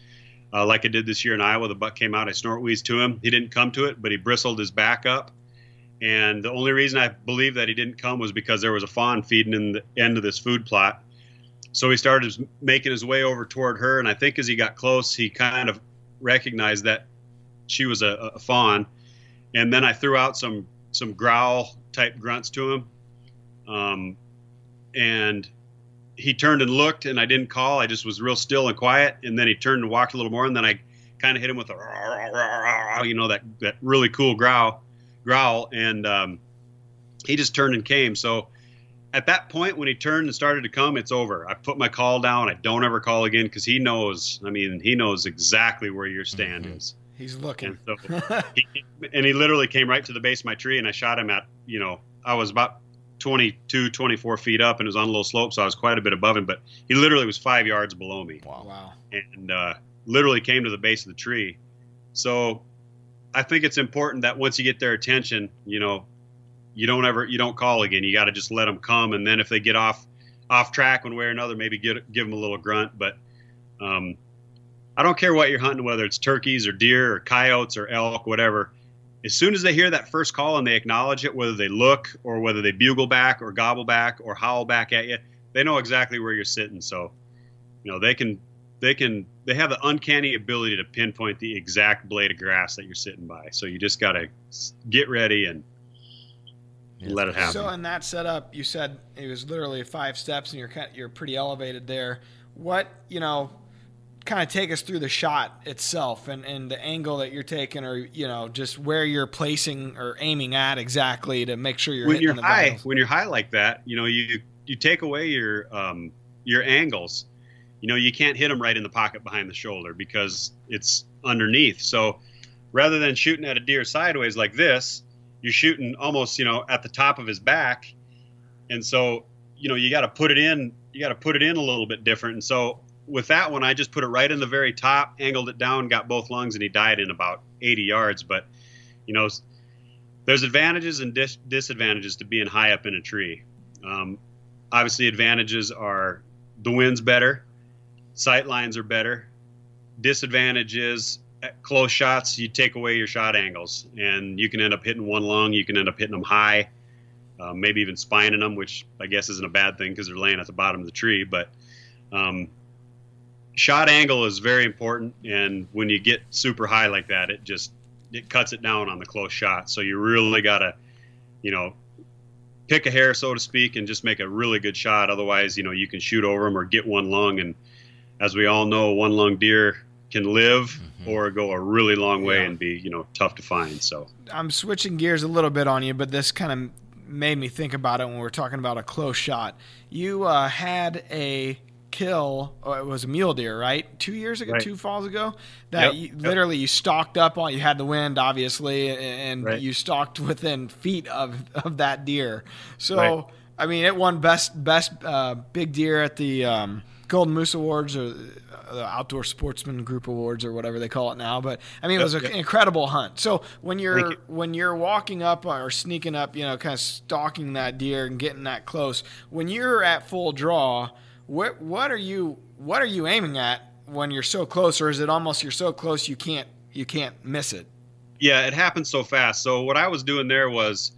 uh, like I did this year in Iowa. The buck came out, I snort wheezed to him. He didn't come to it, but he bristled his back up. And the only reason I believe that he didn't come was because there was a fawn feeding in the end of this food plot. So he started making his way over toward her, and I think as he got close, he kind of recognized that she was a, a fawn. And then I threw out some some growl type grunts to him. Um, and he turned and looked, and I didn't call. I just was real still and quiet. And then he turned and walked a little more, and then I kind of hit him with a, you know, that that really cool growl, growl, and um, he just turned and came. So at that point, when he turned and started to come, it's over. I put my call down. I don't ever call again because he knows. I mean, he knows exactly where your stand mm-hmm. is. He's looking. And, so he, and he literally came right to the base of my tree, and I shot him at, you know, I was about 22, 24 feet up and it was on a little slope, so I was quite a bit above him. But he literally was five yards below me. Wow. wow. And uh, literally came to the base of the tree. So I think it's important that once you get their attention, you know, you don't ever you don't call again. You got to just let them come, and then if they get off off track one way or another, maybe get give them a little grunt. But um, I don't care what you're hunting, whether it's turkeys or deer or coyotes or elk, whatever as soon as they hear that first call and they acknowledge it, whether they look or whether they bugle back or gobble back or howl back at you, they know exactly where you're sitting. So, you know, they can they can they have the uncanny ability to pinpoint the exact blade of grass that you're sitting by. So you just got to get ready and let it happen. So in that setup, you said it was literally five steps, and you're you're pretty elevated there. What you know? Kind of take us through the shot itself and, and the angle that you're taking or you know just where you're placing or aiming at exactly to make sure you're when you're high when you're high like that you know you you take away your um, your angles. You know you can't hit them right in the pocket behind the shoulder because it's underneath. So rather than shooting at a deer sideways like this you're shooting almost you know at the top of his back. And so you know you got to put it in you got to put it in a little bit different. And so with that one, I just put it right in the very top, angled it down, got both lungs, and he died in about 80 yards. But you know, there's advantages and dis- disadvantages to being high up in a tree. Um, obviously, advantages are the wind's better, sight lines are better. Disadvantages at close shots, you take away your shot angles, and you can end up hitting one lung. You can end up hitting them high, uh, maybe even spining them, which I guess isn't a bad thing because they're laying at the bottom of the tree. But um, shot angle is very important, and when you get super high like that, it just it cuts it down on the close shot. So you really gotta, you know, pick a hair, so to speak, and just make a really good shot. Otherwise, you know, you can shoot over them or get one lung, and as we all know, one lung deer can live mm-hmm. or go a really long way yeah. and be, you know, tough to find. So I'm switching gears a little bit on you, but this kind of made me think about it when we are talking about a close shot. You uh, had a kill. Oh, it was a mule deer, right? Two years ago, right. two falls ago. That yep. you, literally you stalked up on. You had the wind, obviously, and right. you stalked within feet of of that deer. So right. I mean, it won best best uh, big deer at the um, Golden Moose Awards or the Outdoor Sportsman Group Awards or whatever they call it now. But I mean, it was an Yep, yep. incredible hunt. So when you're you. when you're walking up or sneaking up, you know, kind of stalking that deer and getting that close, when you're at full draw, what what are you what are you aiming at when you're so close, or is it almost you're so close you can't you can't miss it? Yeah, it happened so fast. So what I was doing there was,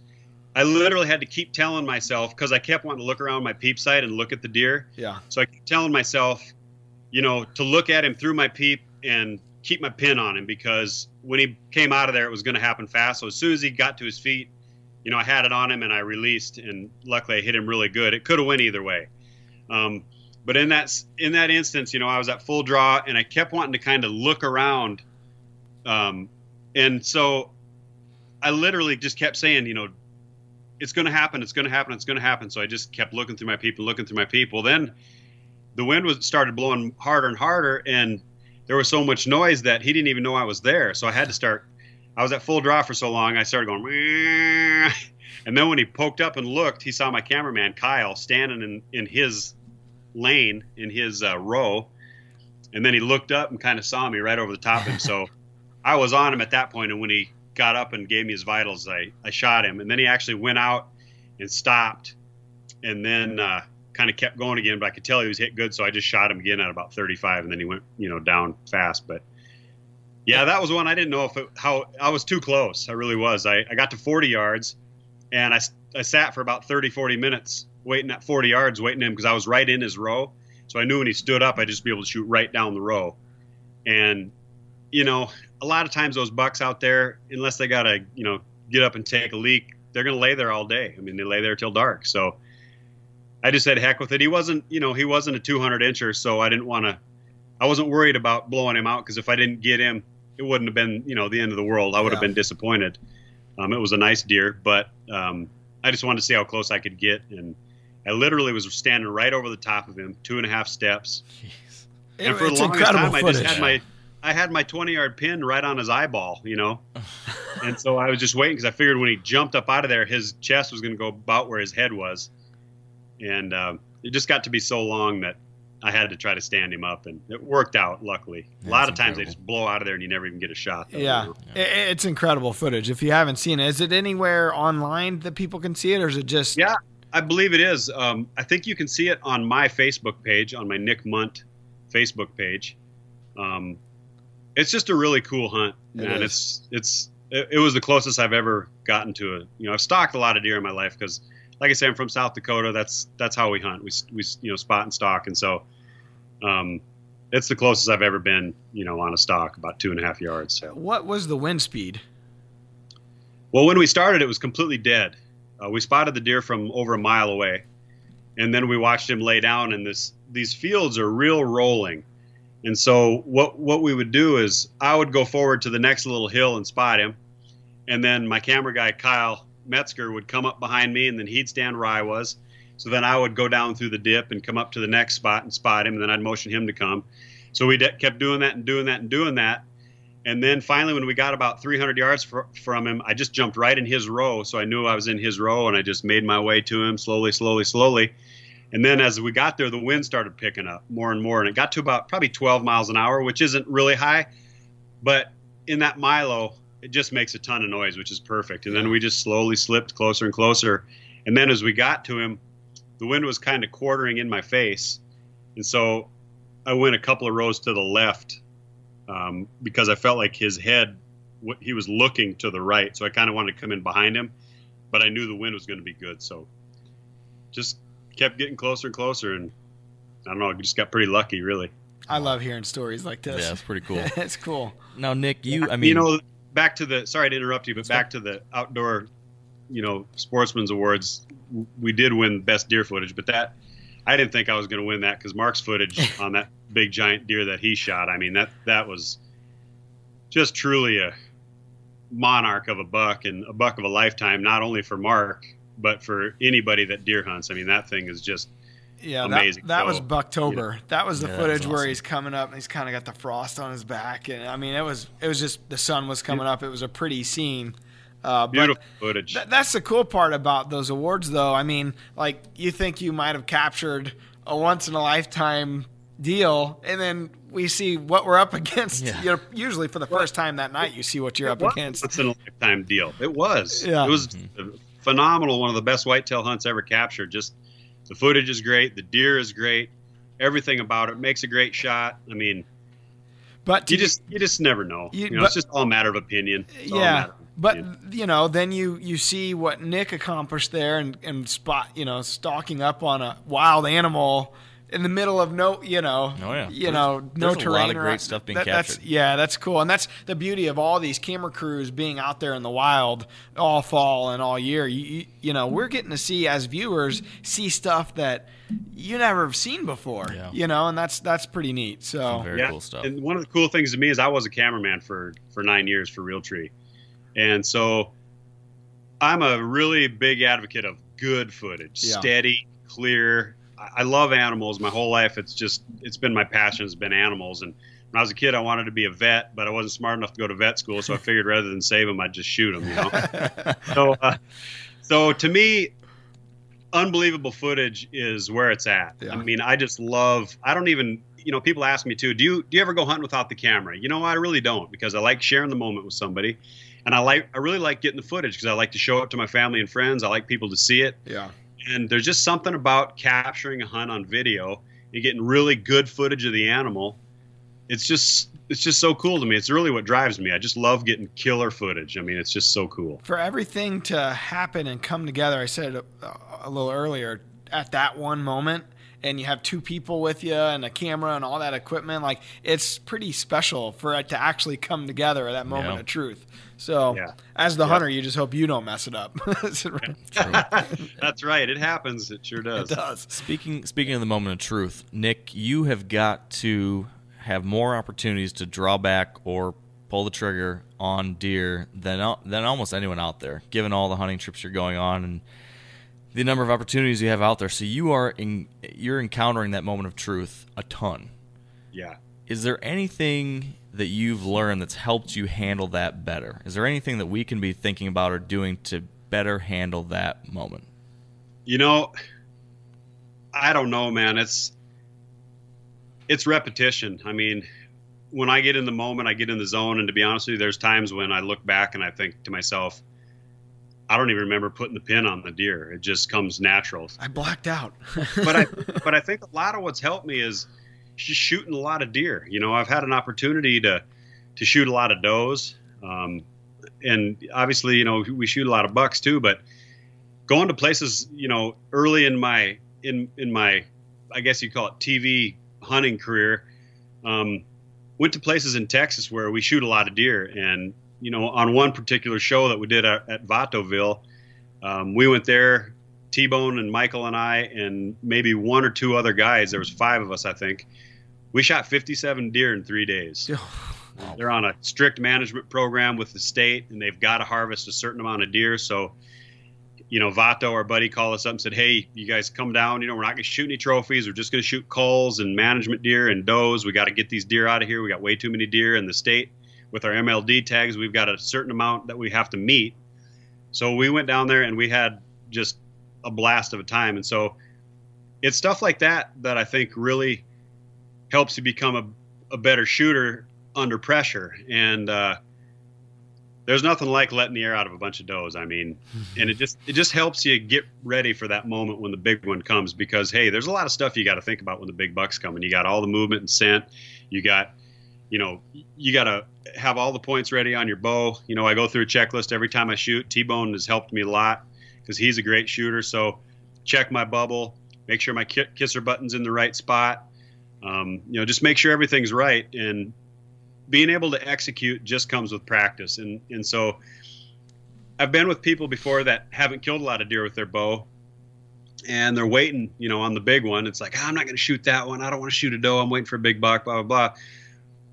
I literally had to keep telling myself because I kept wanting to look around my peep sight and look at the deer. Yeah. So I kept telling myself, you know, to look at him through my peep and keep my pin on him because when he came out of there, it was going to happen fast. So as soon as he got to his feet, you know, I had it on him and I released, and luckily I hit him really good. It could have went either way. Um, but in that in that instance, you know, I was at full draw and I kept wanting to kind of look around, um, and so I literally just kept saying, you know, it's going to happen, it's going to happen, it's going to happen. So I just kept looking through my people, looking through my people. Then the wind was started blowing harder and harder, and there was so much noise that he didn't even know I was there. So I had to start. I was at full draw for so long, I started going. "Meow." And then when he poked up and looked, he saw my cameraman Kyle standing in in his lane in his uh, row, and then he looked up and kind of saw me right over the top of him. So I was on him at that point, and when he got up and gave me his vitals, I I shot him, and then he actually went out and stopped, and then uh, kind of kept going again. But I could tell he was hit good, so I just shot him again at about 35, and then he went you know down fast. But yeah, that was one I didn't know if it, how I was too close. I really was. I, I got to 40 yards, and I, I sat for about 30, 40 minutes waiting at 40 yards, waiting him because I was right in his row. So I knew when he stood up, I'd just be able to shoot right down the row. And you know, a lot of times those bucks out there, unless they gotta you know get up and take a leak, they're gonna lay there all day. I mean, they lay there till dark. So I just said heck with it. He wasn't, you know, he wasn't a 200 incher, so I didn't want to. I wasn't worried about blowing him out because if I didn't get him, it wouldn't have been, you know, the end of the world. I would have been disappointed. Um, it was a nice deer, but um, I just wanted to see how close I could get, and I literally was standing right over the top of him, two and a half steps. It- and for the it's longest incredible time, I just had my, I had my 20 yard pin right on his eyeball, you know, and so I was just waiting because I figured when he jumped up out of there, his chest was going to go about where his head was, and um, it just got to be so long that I had to try to stand him up, and it worked out. Luckily, a lot That's of times they just blow out of there and you never even get a shot. though, Yeah, you know? I- I- it's incredible footage. If you haven't seen it, is it anywhere online that people can see it, or is it just? Yeah, I believe it is. Um, I think you can see it on my Facebook page, on my Nick Mundt Facebook page. Um, it's just a really cool hunt, It and is. it's it's it, it was the closest I've ever gotten to it. You know, I've stalked a lot of deer in my life because, like I say, I'm from South Dakota. That's that's how we hunt. We we you know spot and stalk, and so. Um, it's the closest I've ever been, you know, on a stalk, about two and a half yards. So. What was the wind speed? Well, when we started, it was completely dead. Uh, we spotted the deer from over a mile away, and then we watched him lay down. And this these fields are real rolling, and so what what we would do is I would go forward to the next little hill and spot him, and then my camera guy Kyle Metzger would come up behind me, and then he'd stand where I was. So then I would go down through the dip and come up to the next spot and spot him, and then I'd motion him to come. So we de- kept doing that and doing that and doing that. And then finally, when we got about 300 yards fr- from him, I just jumped right in his row. So I knew I was in his row, and I just made my way to him slowly, slowly, slowly. And then as we got there, the wind started picking up more and more, and it got to about probably 12 miles an hour, which isn't really high, but in that Milo, it just makes a ton of noise, which is perfect. And then we just slowly slipped closer and closer. And then as we got to him, the wind was kind of quartering in my face, and so I went a couple of rows to the left um, because I felt like his head, he was looking to the right. So I kind of wanted to come in behind him, but I knew the wind was going to be good. So just kept getting closer and closer. And I don't know, I just got pretty lucky, really. I love hearing stories like this. Yeah, it's pretty cool. it's cool. Now, Nick, you, I mean, you know, back to the, sorry to interrupt you, but back to the outdoor, you know, sportsman's awards, we did win best deer footage, but that, I didn't think I was going to win that because Mark's footage on that big giant deer that he shot. I mean, that, that was just truly a monarch of a buck and a buck of a lifetime, not only for Mark, but for anybody that deer hunts. I mean, that thing is just, Yeah, Amazing. that, that was So, Bucktober. That was the Yeah, footage was where he's coming up and he's kind of got the frost on his back, and I mean, it was it was just the sun was coming up. It was a pretty scene. Uh, beautiful footage. Th- that's the cool part about those awards, though. I mean, like you think you might have captured a once in a lifetime deal, and then we see what we're up against. Yeah. You know, usually for the first time that night, you see what you're up was against. It's a lifetime deal. It was. Yeah. It was phenomenal. One of the best whitetail hunts ever captured. Just the footage is great. The deer is great. Everything about it makes a great shot. I mean, But you just you just never know. You- You, know, but- it's just all a matter of opinion. It's yeah matter of but opinion. you know then you you see what nick accomplished there and and spot you know stalking up on a wild animal in the middle of no you know Oh, yeah. you know no there's a lot of or- great stuff being that- that's captured. yeah that's cool and that's the beauty of all these camera crews being out there in the wild all fall and all year you you, you know we're getting to see as viewers see stuff that you never have seen before Yeah. you know and that's that's pretty neat so Very cool stuff. And one of the cool things to me is I was a cameraman for for nine years for Realtree, and so I'm a really big advocate of good footage, Yeah. steady, clear. I love animals. My whole life, it's just it's been my passion has been animals. And when I was a kid, I wanted to be a vet, but I wasn't smart enough to go to vet school, so I figured rather than save them, I'd just shoot them. You know. so, uh, so to me, unbelievable footage is where it's at. Yeah. I mean, I just love. I don't even. You know, people ask me too. Do you do you ever go hunting without the camera? You know, I really don't because I like sharing the moment with somebody, and I like I really like getting the footage because I like to show it to my family and friends. I like people to see it, yeah and there's just something about capturing a hunt on video and getting really good footage of the animal. It's just it's just so cool to me. It's really what drives me. I just love getting killer footage. I mean, it's just so cool. for everything to happen and come together, I said a, a little earlier, at that one moment, and you have two people with you and a camera and all that equipment, like it's pretty special for it to actually come together at that moment Yeah. of truth. So, Yeah. as the Yeah. hunter, you just hope you don't mess it up. it That's right. It happens. It sure does. It does. Speaking speaking of the moment of truth, Nick, you have got to have more opportunities to draw back or pull the trigger on deer than than almost anyone out there, given all the hunting trips you're going on and the number of opportunities you have out there. So you are in, you're encountering that moment of truth a ton. Yeah. Is there anything that you've learned that's helped you handle that better? Is there anything that we can be thinking about or doing to better handle that moment? You know, I don't know, man. It's it's repetition. I mean, when I get in the moment, I get in the zone, and to be honest with you, there's times when I look back and I think to myself, I don't even remember putting the pin on the deer. It just comes natural. I blacked out. but I but I think a lot of what's helped me is just shooting a lot of deer. You know, I've had an opportunity to to shoot a lot of does, um, and obviously, you know, we shoot a lot of bucks too. But going to places, you know, early in my in in my, I guess you call it TV hunting career, um, went to places in Texas where we shoot a lot of deer, and you know, on one particular show that we did at, at Vatoville, um, we went there T-Bone and Michael and I and maybe one or two other guys. There was five of us, I think. We shot 57 deer in three days. They're on a strict management program with the state, and they've got to harvest a certain amount of deer. So, you know, Vato, our buddy, called us up and said, "Hey, you guys come down. You know, we're not going to shoot any trophies. We're just going to shoot culls and management deer and does. We got to get these deer out of here. We got way too many deer in the state. With our MLD tags, we've got a certain amount that we have to meet. So we went down there and we had just a blast of a time. And so it's stuff like that that I think really helps you become a, a better shooter under pressure. And uh, there's nothing like letting the air out of a bunch of does. I mean, and it just it just helps you get ready for that moment when the big one comes because hey, there's a lot of stuff you got to think about when the big buck's come. And You got all the movement and scent. You got you know, you got to have all the points ready on your bow. You know, I go through a checklist every time I shoot. T Bone has helped me a lot because he's a great shooter. So check my bubble, make sure my kisser button's in the right spot. Um, you know, just make sure everything's right. And being able to execute just comes with practice. And and so I've been with people before that haven't killed a lot of deer with their bow. And they're waiting, you know, on the big one. It's like, "Ah, I'm not going to shoot that one. I don't want to shoot a doe. I'm waiting for a big buck, blah, blah, blah.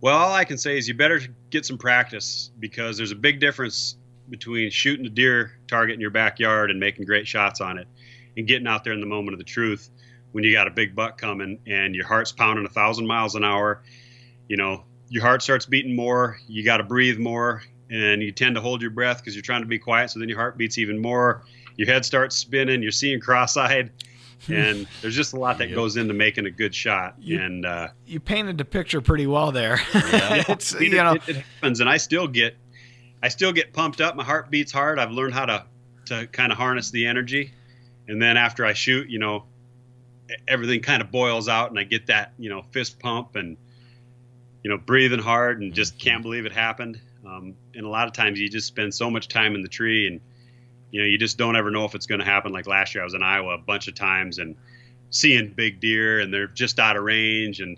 Well, all I can say is you better get some practice because there's a big difference between shooting a deer target in your backyard and making great shots on it and getting out there in the moment of the truth when you got a big buck coming and your heart's pounding a thousand miles an hour. You know, your heart starts beating more, you got to breathe more, and you tend to hold your breath because you're trying to be quiet. So then your heart beats even more. Your head starts spinning, you're seeing cross eyed. And there's just a lot that Yep. goes into making a good shot. You- and uh, You painted the picture pretty well there. Yeah. it's I mean, you know it, it happens, and I still get, I still get pumped up. My heart beats hard. I've learned how to to kind of harness the energy, and then after I shoot, you know, everything kind of boils out, and I get that you know fist pump and you know breathing hard and just can't believe it happened. Um, and a lot of times you just spend so much time in the tree, and you know you just don't ever know if it's going to happen. Like last year, I was in Iowa a bunch of times and seeing big deer, and they're just out of range and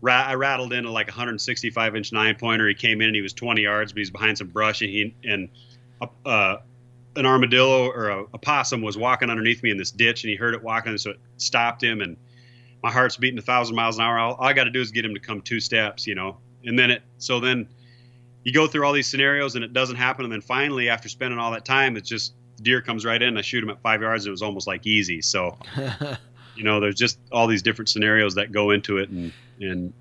ra- I rattled into like a 165 inch nine pointer. He came in and he was 20 yards, but he's behind some brush and he and uh, an armadillo or a, a possum was walking underneath me in this ditch and he heard it walking, so it stopped him and my heart's beating a thousand miles an hour. All, all I got to do is get him to come two steps, you know, and then it. So then you go through all these scenarios and it doesn't happen, and then finally after spending all that time, it's just deer comes right in. I shoot him at five yards. And it was almost like easy. So you know, there's just all these different scenarios that go into it, and and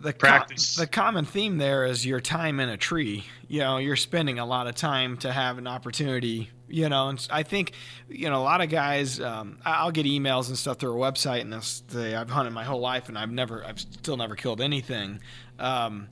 the practice. the common theme there is your time in a tree. You know, you're spending a lot of time to have an opportunity. You know, and I think you know a lot of guys. Um, I'll get emails and stuff through a website, and they'll say I've hunted my whole life and I've never, I've still never killed anything. Um,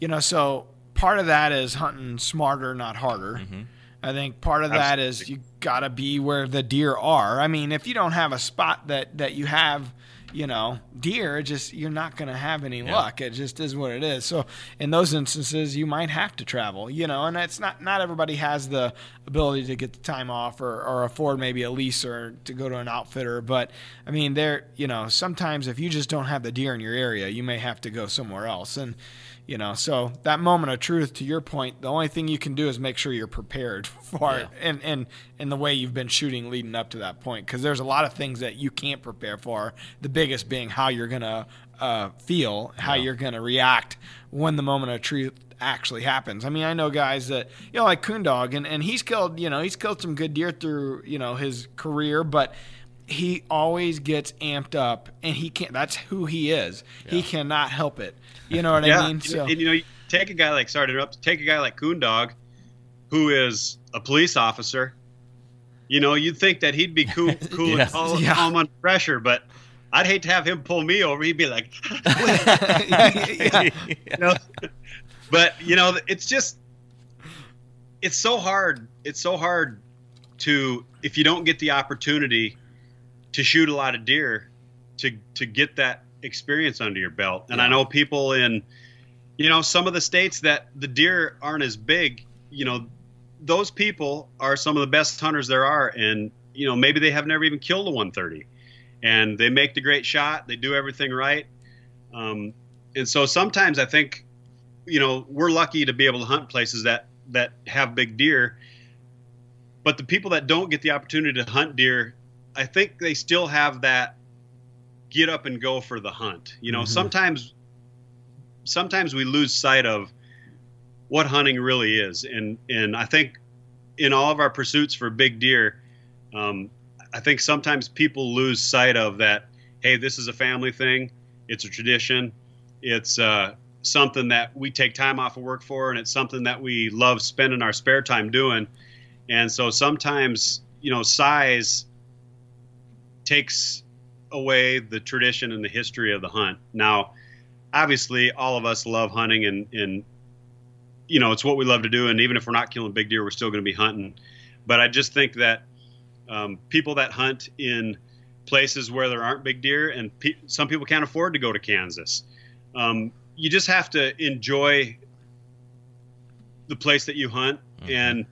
you know, so part of that is hunting smarter, not harder. Mhm. I think part of that is you got to be where the deer are. I mean, if you don't have a spot that that you have, you know, deer, just you're not going to have any Yeah. luck. It just is what it is. So in those instances, you might have to travel, you know, and it's not not everybody has the ability to get the time off or, or afford maybe a lease or to go to an outfitter. But I mean, there, you know, sometimes if you just don't have the deer in your area, you may have to go somewhere else. And you know, so that moment of truth, to your point, the only thing you can do is make sure you're prepared for it, and and and the way you've been shooting leading up to that point, because there's a lot of things that you can't prepare for. The biggest being how you're gonna uh, feel, how Yeah. you're gonna react when the moment of truth actually happens. I mean, I know guys that you know, like Coondog, and and he's killed, you know, he's killed some good deer through you know his career, but he always gets amped up and he can't that's who he is he cannot help it you know what yeah, i mean and, so and, you know, you take a guy like sorry up take a guy like Coondog, who is a police officer. You know, you'd think that he'd be cool, cool Yeah. and calm, Yeah. calm under pressure, but I'd hate to have him pull me over. He'd be like, yeah. you know? but you know, it's just it's so hard. It's so hard to if you don't get the opportunity to shoot a lot of deer to to get that experience under your belt. And I know people in you know some of the states that the deer aren't as big, you know, those people are some of the best hunters there are. And you know maybe they have never even killed a 130 and they make the great shot. They do everything right. Um, and so sometimes i think you know we're lucky to be able to hunt places that that have big deer. But the people that don't get the opportunity to hunt deer i think they still have that get up and go for the hunt. You know Mhm. sometimes sometimes we lose sight of what hunting really is. And and i think in all of our pursuits for big deer um, i think sometimes people lose sight of that hey this is a family thing. It's a tradition. It's uh, something that we take time off of work for and it's something that we love spending our spare time doing. And so sometimes you know size takes away the tradition and the history of the hunt. Now obviously all of us love hunting and, and you know it's what we love to do. And even if we're not killing big deer we're still going to be hunting. But i just think that um, people that hunt in places where there aren't big deer and pe- some people can't afford to go to kansas. Um, you just have to enjoy the place that you hunt Mhm. and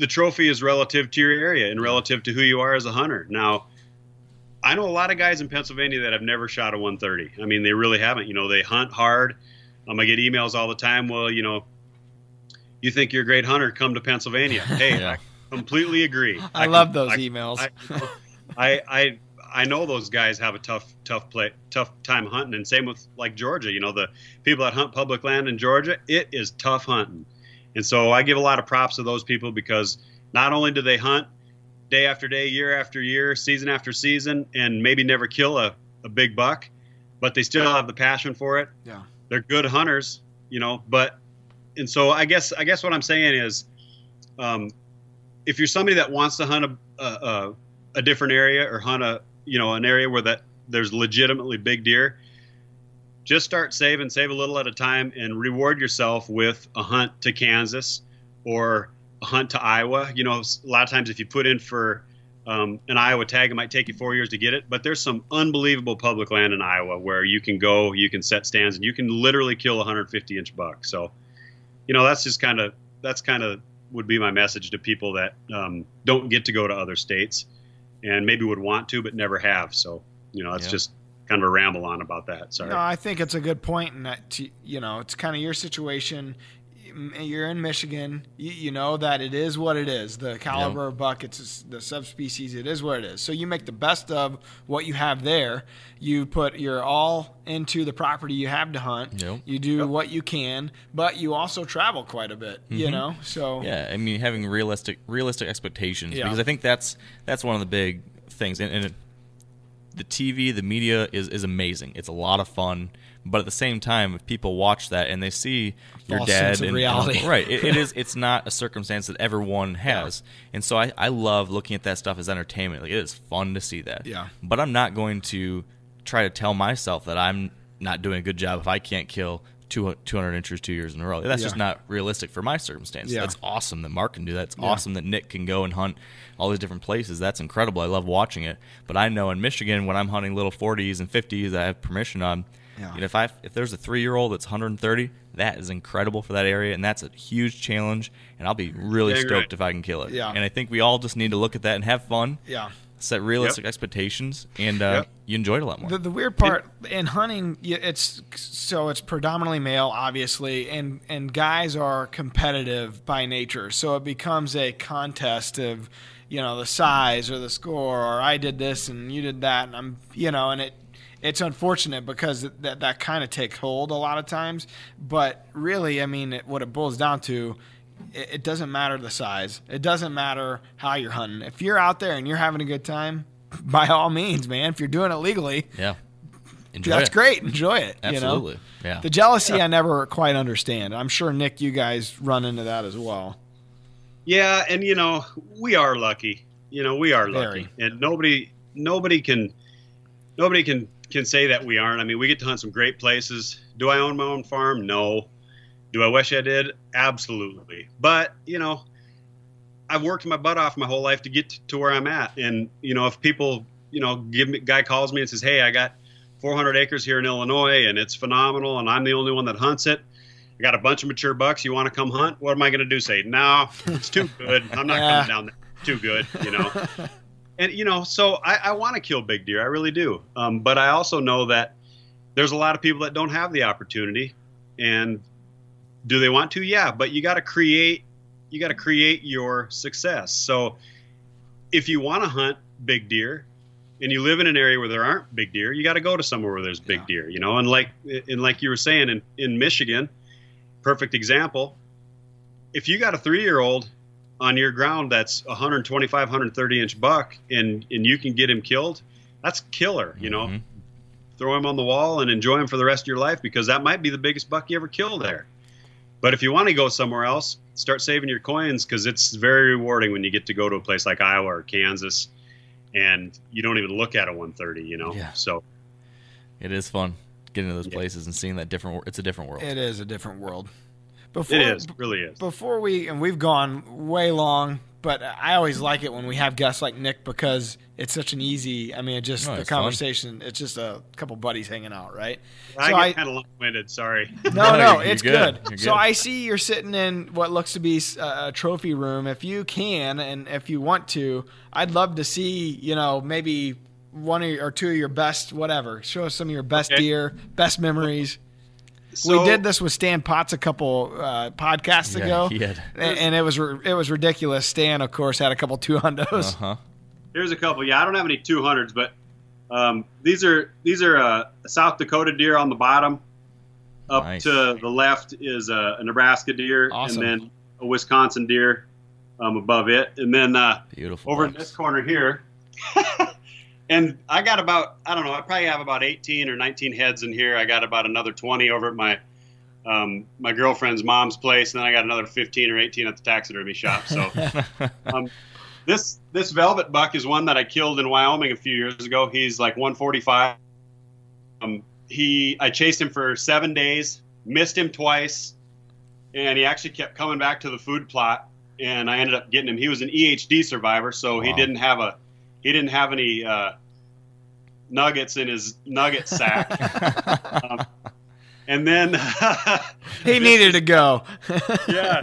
the trophy is relative to your area and relative to who you are as a hunter now I know a lot of guys in Pennsylvania that have never shot a 130. I mean, they really haven't. You know, they hunt hard. Um, I get emails all the time. Well, you know, you think you're a great hunter, come to Pennsylvania. Hey, Yeah. I completely agree. i, can- love those I- emails I, I, I, I know those guys have a tough, tough play, tough time hunting, and same with like Georgia. You know, the people that hunt public land in Georgia, it is tough hunting, and so I give a lot of props to those people because not only do they hunt day after day, year after year, season after season, and maybe never kill a, a big buck, but they still have the passion for it. Yeah. They're good hunters, you know, but and so I guess I guess what I'm saying is um, if you're somebody that wants to hunt a, a, a a different area or hunt a you know an area where that there's legitimately big deer, just start saving, save a little at a time, and reward yourself with a hunt to Kansas or a hunt to Iowa. You know, a lot of times if you put in for um, an Iowa tag, it might take you four years to get it, but there's some unbelievable public land in Iowa where you can go, you can set stands, and you can literally kill a 150 inch buck. So, you know, that's just kind of that's kind of would be my message to people that um, don't get to go to other states and maybe would want to but never have. So, you know, that's Yeah. just kind of a ramble on about that. Sorry. No, I think it's a good point, and that t- you know, it's kind of your situation. You're in Michigan. You, you know that it is what it is. The caliber of buck, it's the subspecies. It is what it is. So you make the best of what you have there. You put your all into the property you have to hunt. Yep. You do what you can, but you also travel quite a bit. You mm-hmm. know, so Yeah, I mean having realistic realistic expectations Yeah. because I think that's that's one of the big things. And, and it, the TV, the media is is amazing. It's a lot of fun, but at the same time, if people watch that and they see your dad and reality. right, it, it is. It's not a circumstance that everyone has, and so I I love looking at that stuff as entertainment. Like it is fun to see that. Yeah. But I'm not going to try to tell myself that I'm not doing a good job if I can't kill. 200 inches two years in a row. That's Yeah. just not realistic for my circumstances. Yeah. That's awesome that Mark can do that. It's awesome that Nick can go and hunt all these different places. That's incredible. I love watching it. But I know in Michigan when I'm hunting little 40s and 50s that I have permission on, Yeah. you know, if I if there's a three year old that's 130, that is incredible for that area, and that's a huge challenge. And I'll be really stoked if I can kill it. Yeah. And I think we all just need to look at that and have fun, yeah. Set realistic expectations, and uh, Yep. you enjoy it a lot more. The, the weird part in hunting, it's so it's predominantly male, obviously, and and guys are competitive by nature. So it becomes a contest of, you know, the size or the score, or I did this and you did that, and I'm, you know, and it. It's unfortunate because that that kind of takes hold a lot of times, but really, I mean, it, what it boils down to, it, it doesn't matter the size. It doesn't matter how you're hunting. If you're out there and you're having a good time, by all means, man. If you're doing it legally, yeah. Enjoy that's it. great. Enjoy it. Absolutely. You know? Yeah. The jealousy I never quite understand. I'm sure Nick, you guys run into that as well. Yeah, and you know we are lucky. You know we are lucky, and nobody nobody can nobody can can say that we aren't. I mean, we get to hunt some great places. Do I own my own farm? No. Do I wish I did? Absolutely. But you know, I've worked my butt off my whole life to get to where I'm at, and you know, if people you know give me guy calls me and says, "Hey, I got 400 acres here in Illinois, and it's phenomenal, and I'm the only one that hunts it." I got a bunch of mature bucks. You want to come hunt? What am I going to do? Say, no, it's too good. I'm not Yeah. coming down there. Too good, you know. and you know, so I, I want to kill big deer. I really do. Um, but I also know that there's a lot of people that don't have the opportunity. And do they want to? Yeah. But you got to create. You got to create your success. So if you want to hunt big deer, and you live in an area where there aren't big deer, you got to go to somewhere where there's big Yeah. deer. You know, and like and like you were saying in in Michigan, perfect example. If you got a three year old on your ground that's 125, 130 inch buck, and and you can get him killed, that's killer. You know, Mhm. throw him on the wall and enjoy him for the rest of your life because that might be the biggest buck you ever kill there. But if you want to go somewhere else, start saving your coins because it's very rewarding when you get to go to a place like Iowa or Kansas, and you don't even look at a 130. You know, Yeah. so It is fun getting to those Yeah. places and seeing that different. It's a different world. It is a different world. Before, it is, really is. Before we and we've gone way long, but I always like it when we have guests like Nick because it's such an easy. I mean, it just No, the it's fun. conversation. It's just a couple buddies hanging out, right? I so get I- kind of long-winded. Sorry. No, No, no, it's good. good. So good. I see you're sitting in what looks to be a, a trophy room. If you can, and if you want to, I'd love to see. You know, maybe one or two of your best, whatever. Show us some of your best Okay. deer, best memories. So, we did this with Stan Potts a couple uh, podcasts Yeah, ago, he had. and, and it was it was ridiculous. Stan, of course, had a couple two hundos. Uh huh. Here's a couple. Yeah, I don't have any 200s, but um, these are these are uh, South Dakota deer on the bottom. Up Nice. to the left is a, a Nebraska deer, Awesome. and then a Wisconsin deer um, above it, and then uh, Beautiful. over in this corner here. and I got about I don't know I probably have about 18 or 19 heads in here. I got about another 20 over at my um, my girlfriend's mom's place, and then I got another 15 or 18 at the taxidermy shop. So um, this this velvet buck is one that I killed in Wyoming a few years ago. He's like 145. Um, he I chased him for seven days, missed him twice, and he actually kept coming back to the food plot. And I ended up getting him. He was an EHD survivor, so he didn't have a he didn't have any uh, nuggets in his nugget sack. um, and then He needed to go. yeah.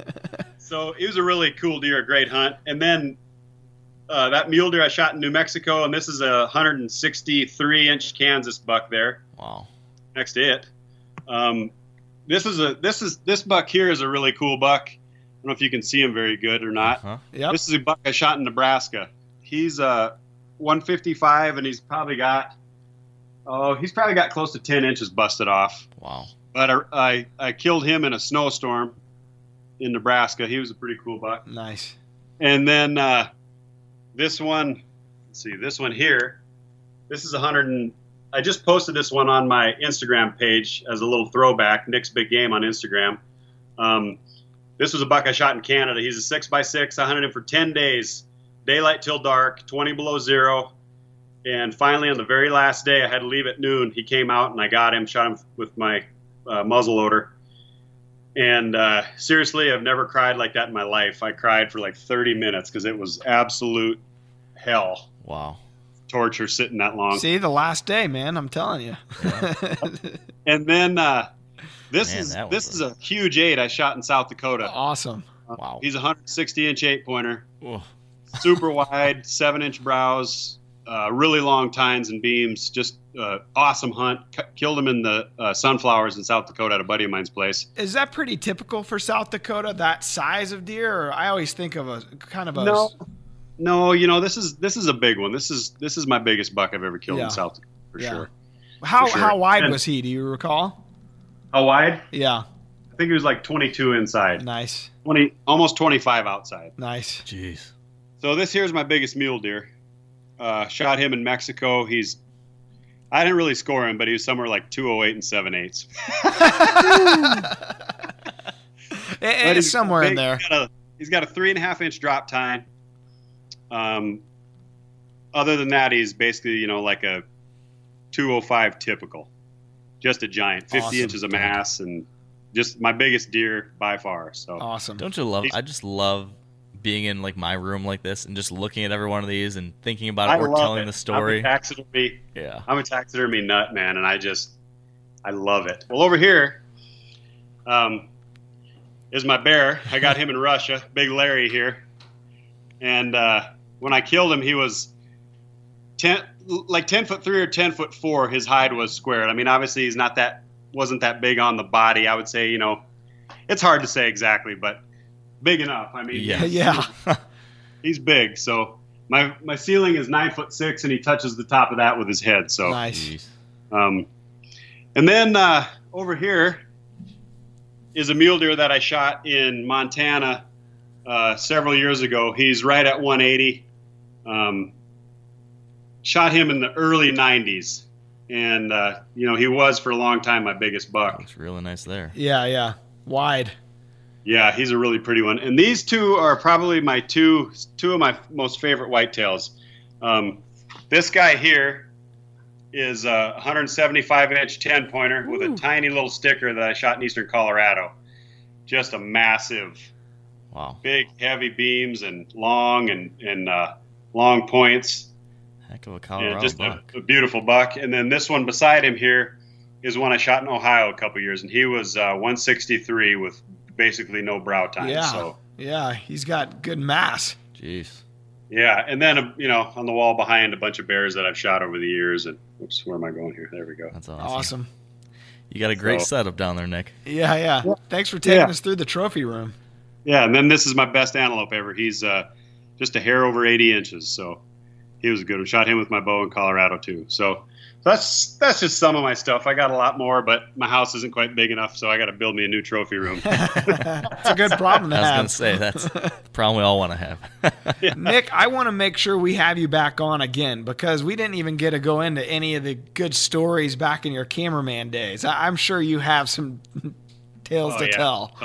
So it was a really cool deer, a great hunt. And then uh, that mule deer I shot in New Mexico, and this is a 163 inch Kansas buck there Wow. next to it. Um, this is a this is this buck here is a really cool buck. I don't know if you can see him very good or not. Huh? Yep. This is a buck I shot in Nebraska. He's uh 155, and he's probably got oh he's probably got close to 10 inches busted off Wow. but I, I, I killed him in a snowstorm in Nebraska. He was a pretty cool buck. Nice. And then uh, this one, let's see, this one here, this is a hundred and I just posted this one on my Instagram page as a little throwback. Nick's Big Game on Instagram. Um, this was a buck I shot in Canada. He's a six by six. I hunted him for ten days, daylight till dark, twenty below zero. And finally, on the very last day, I had to leave at noon. He came out and I got him, shot him with my uh, muzzle loader. And uh, seriously, I've never cried like that in my life. I cried for like 30 minutes because it was absolute hell, Wow. torture sitting that long. See, the last day, man. I'm telling you. And then uh, this Man, is this was is a huge eight I shot in South Dakota. awesome. Wow. He's a 160 inch eight pointer, Ugh. super wide, seven inch brows, uh, really long tines and beams. Just uh, awesome hunt. C- killed him in the uh, sunflowers in South Dakota at a buddy of mine's place. Is that pretty typical for South Dakota? That size of deer? Or I always think of a kind of a No, no, you know this is this is a big one. This is this is my biggest buck I've ever killed Yeah. in South Dakota for Yeah. sure. How for sure. how wide And- was he? Do you recall? How wide? Yeah. I think he was like 22 inside, Nice. 20 almost 25 outside. Nice. Jeez. So this here's my biggest mule deer. Uh, shot him in Mexico. He's I didn't really score him, but he was somewhere like 208 and 7 eighths. It- it's somewhere in there. He's got, a, he's got a three and a half inch drop tine. Um, other than that, he's basically you know like a 205 typical, just a giant, 50 Awesome. inches of mass, and just my biggest deer by far. So Awesome. Don't you love? He's- I just love being in like my room like this and just looking at every one of these and thinking about it I or telling it. the story. I'm a taxidermy. Yeah. I'm a taxidermy nut, man, and I just I love it. Well, over here um, is my bear. I got him in Russia, Big Larry here, and uh, when I killed him, he was ten, like ten foot three or ten foot four. His hide was squared. I mean, obviously he's not that wasn't that big on the body. I would say, you know, it's hard to say exactly, but big enough. I mean, Yeah. Yeah. he's big. So my my ceiling is nine foot six, and he touches the top of that with his head. So. Nice. Um, and then uh, over here is a mule deer that I shot in Montana uh, several years ago. He's right at 180. Um, shot him in the early 90s. And, uh, you know, he was for a long time my biggest buck. It's really nice there. Yeah. Yeah. Wide. Yeah, he's a really pretty one. And these two are probably my two two of my most favorite whitetails. Um, this guy here is a 175 inch 10 pointer with a tiny little sticker that I shot in eastern Colorado. Just a massive, Wow. big, heavy beams and long and and uh, long points. Heck of a Colorado Yeah, Colorado just a, a beautiful buck. And then this one beside him here is one I shot in Ohio a couple years, and he was uh, 163 with basically no brow tine. Yeah. So. Yeah. He's got good mass. Jeez. Yeah, and then uh, you know on the wall behind a bunch of bears that I've shot over the years. And oops, where am I going here? There we go. That's awesome. Awesome. You got a great So- setup down there, Nick. Yeah. Yeah. Thanks for taking Yeah. us through the trophy room. Yeah, and then this is my best antelope ever. He's uh, just a hair over 80 inches, so he was a good. one. shot him with my bow in Colorado too. So that's that's just some of my stuff. I got a lot more, but my house isn't quite big enough, so I got to build me a new trophy room. It's a good problem to I was have. gonna say that's the problem we all want to have. Nick, I want to make sure we have you back on again because we didn't even get to go into any of the good stories back in your cameraman days. I- I'm sure you have some tales Oh, to yeah. tell.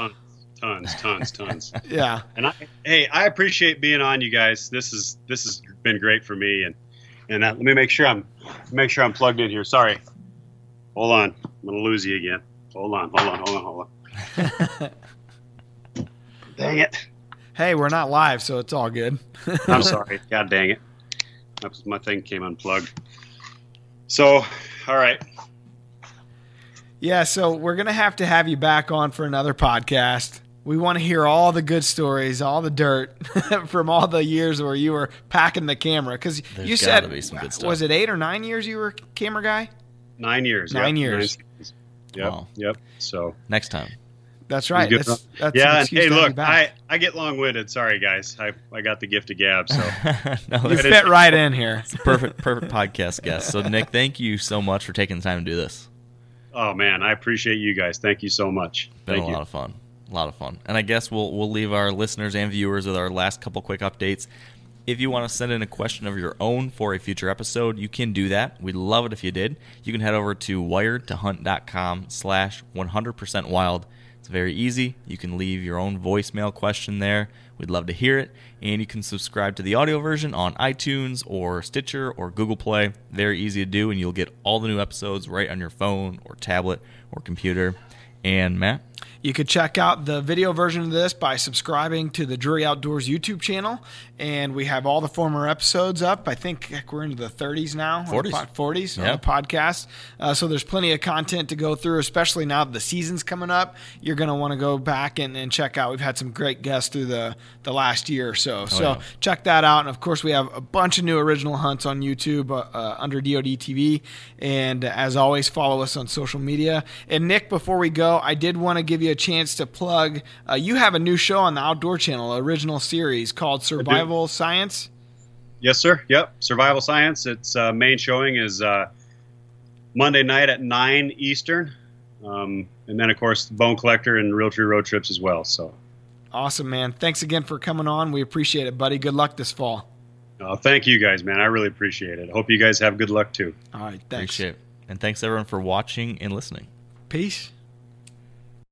Tons, tons, tons, tons. Yeah. And I, hey, I appreciate being on, you guys. This is this has been great for me, and and uh, let me make sure I'm make sure I'm plugged in here. Sorry, hold on, I'm gonna lose you again. Hold on, hold on, hold on, hold on. Dang it! Hey, we're not live, so it's all good. I'm sorry. God dang it! That's- My thing came unplugged. So, all right. Yeah, so we're gonna have to have you back on for another podcast. We want to hear all the good stories, all the dirt from all the years where you were packing the camera. Because you said, be some good stuff. was it eight or nine years you were camera guy? Nine years. Nine yep, years. seasons. Yep. Wow. Yep. So Next time. That's right. That's, that's yeah, and hey, to have you look. I I get long winded. Sorry, guys. I I got the gift of gab. So no, you fit right in here. perfect, perfect podcast guest. So, Nick, thank you so much for taking the time to do this. oh man, I appreciate you guys. Thank you so much. Been Thank a you. lot of fun. A lot of fun. And I guess we'll we'll leave our listeners and viewers with our last couple quick updates. If you want to send in a question of your own for a future episode, you can do that. We'd love it if you did. You can head over to wiredtohunt.com slash 100% wild. It's very easy. You can leave your own voicemail question there. We'd love to hear it. And you can subscribe to the audio version on iTunes or Stitcher or Google Play. Very easy to do, and you'll get all the new episodes right on your phone or tablet or computer. And Matt? You could check out the video version of this by subscribing to the Drury Outdoors YouTube channel. And we have all the former episodes up. I think heck, we're into the 30s now. on the 40s. pod- 40s on the podcast. Uh, so there's plenty of content to go through, especially now that the season's coming up. You're going to want to go back and, and check out. We've had some great guests through the, the last year or so. so yeah. check that out. And of course, we have a bunch of new original hunts on YouTube uh, uh, under DoD TV. And as always, follow us on social media. And Nick, before we go, I did want to give you a chance to plug. Uh, you have a new show on the Outdoor Channel, original series called Survival Science. Yes, sir. Yep. Survival Science. Its uh, main showing is uh, Monday night at nine Eastern, um, and then of course Bone Collector and Realtree Road Trips as well. So, Awesome, man. Thanks again for coming on. We appreciate it, buddy. Good luck this fall. uh, thank you guys, man. I really appreciate it. Hope you guys have good luck too. All right. Thanks. Appreciate it. And thanks everyone for watching and listening. Peace.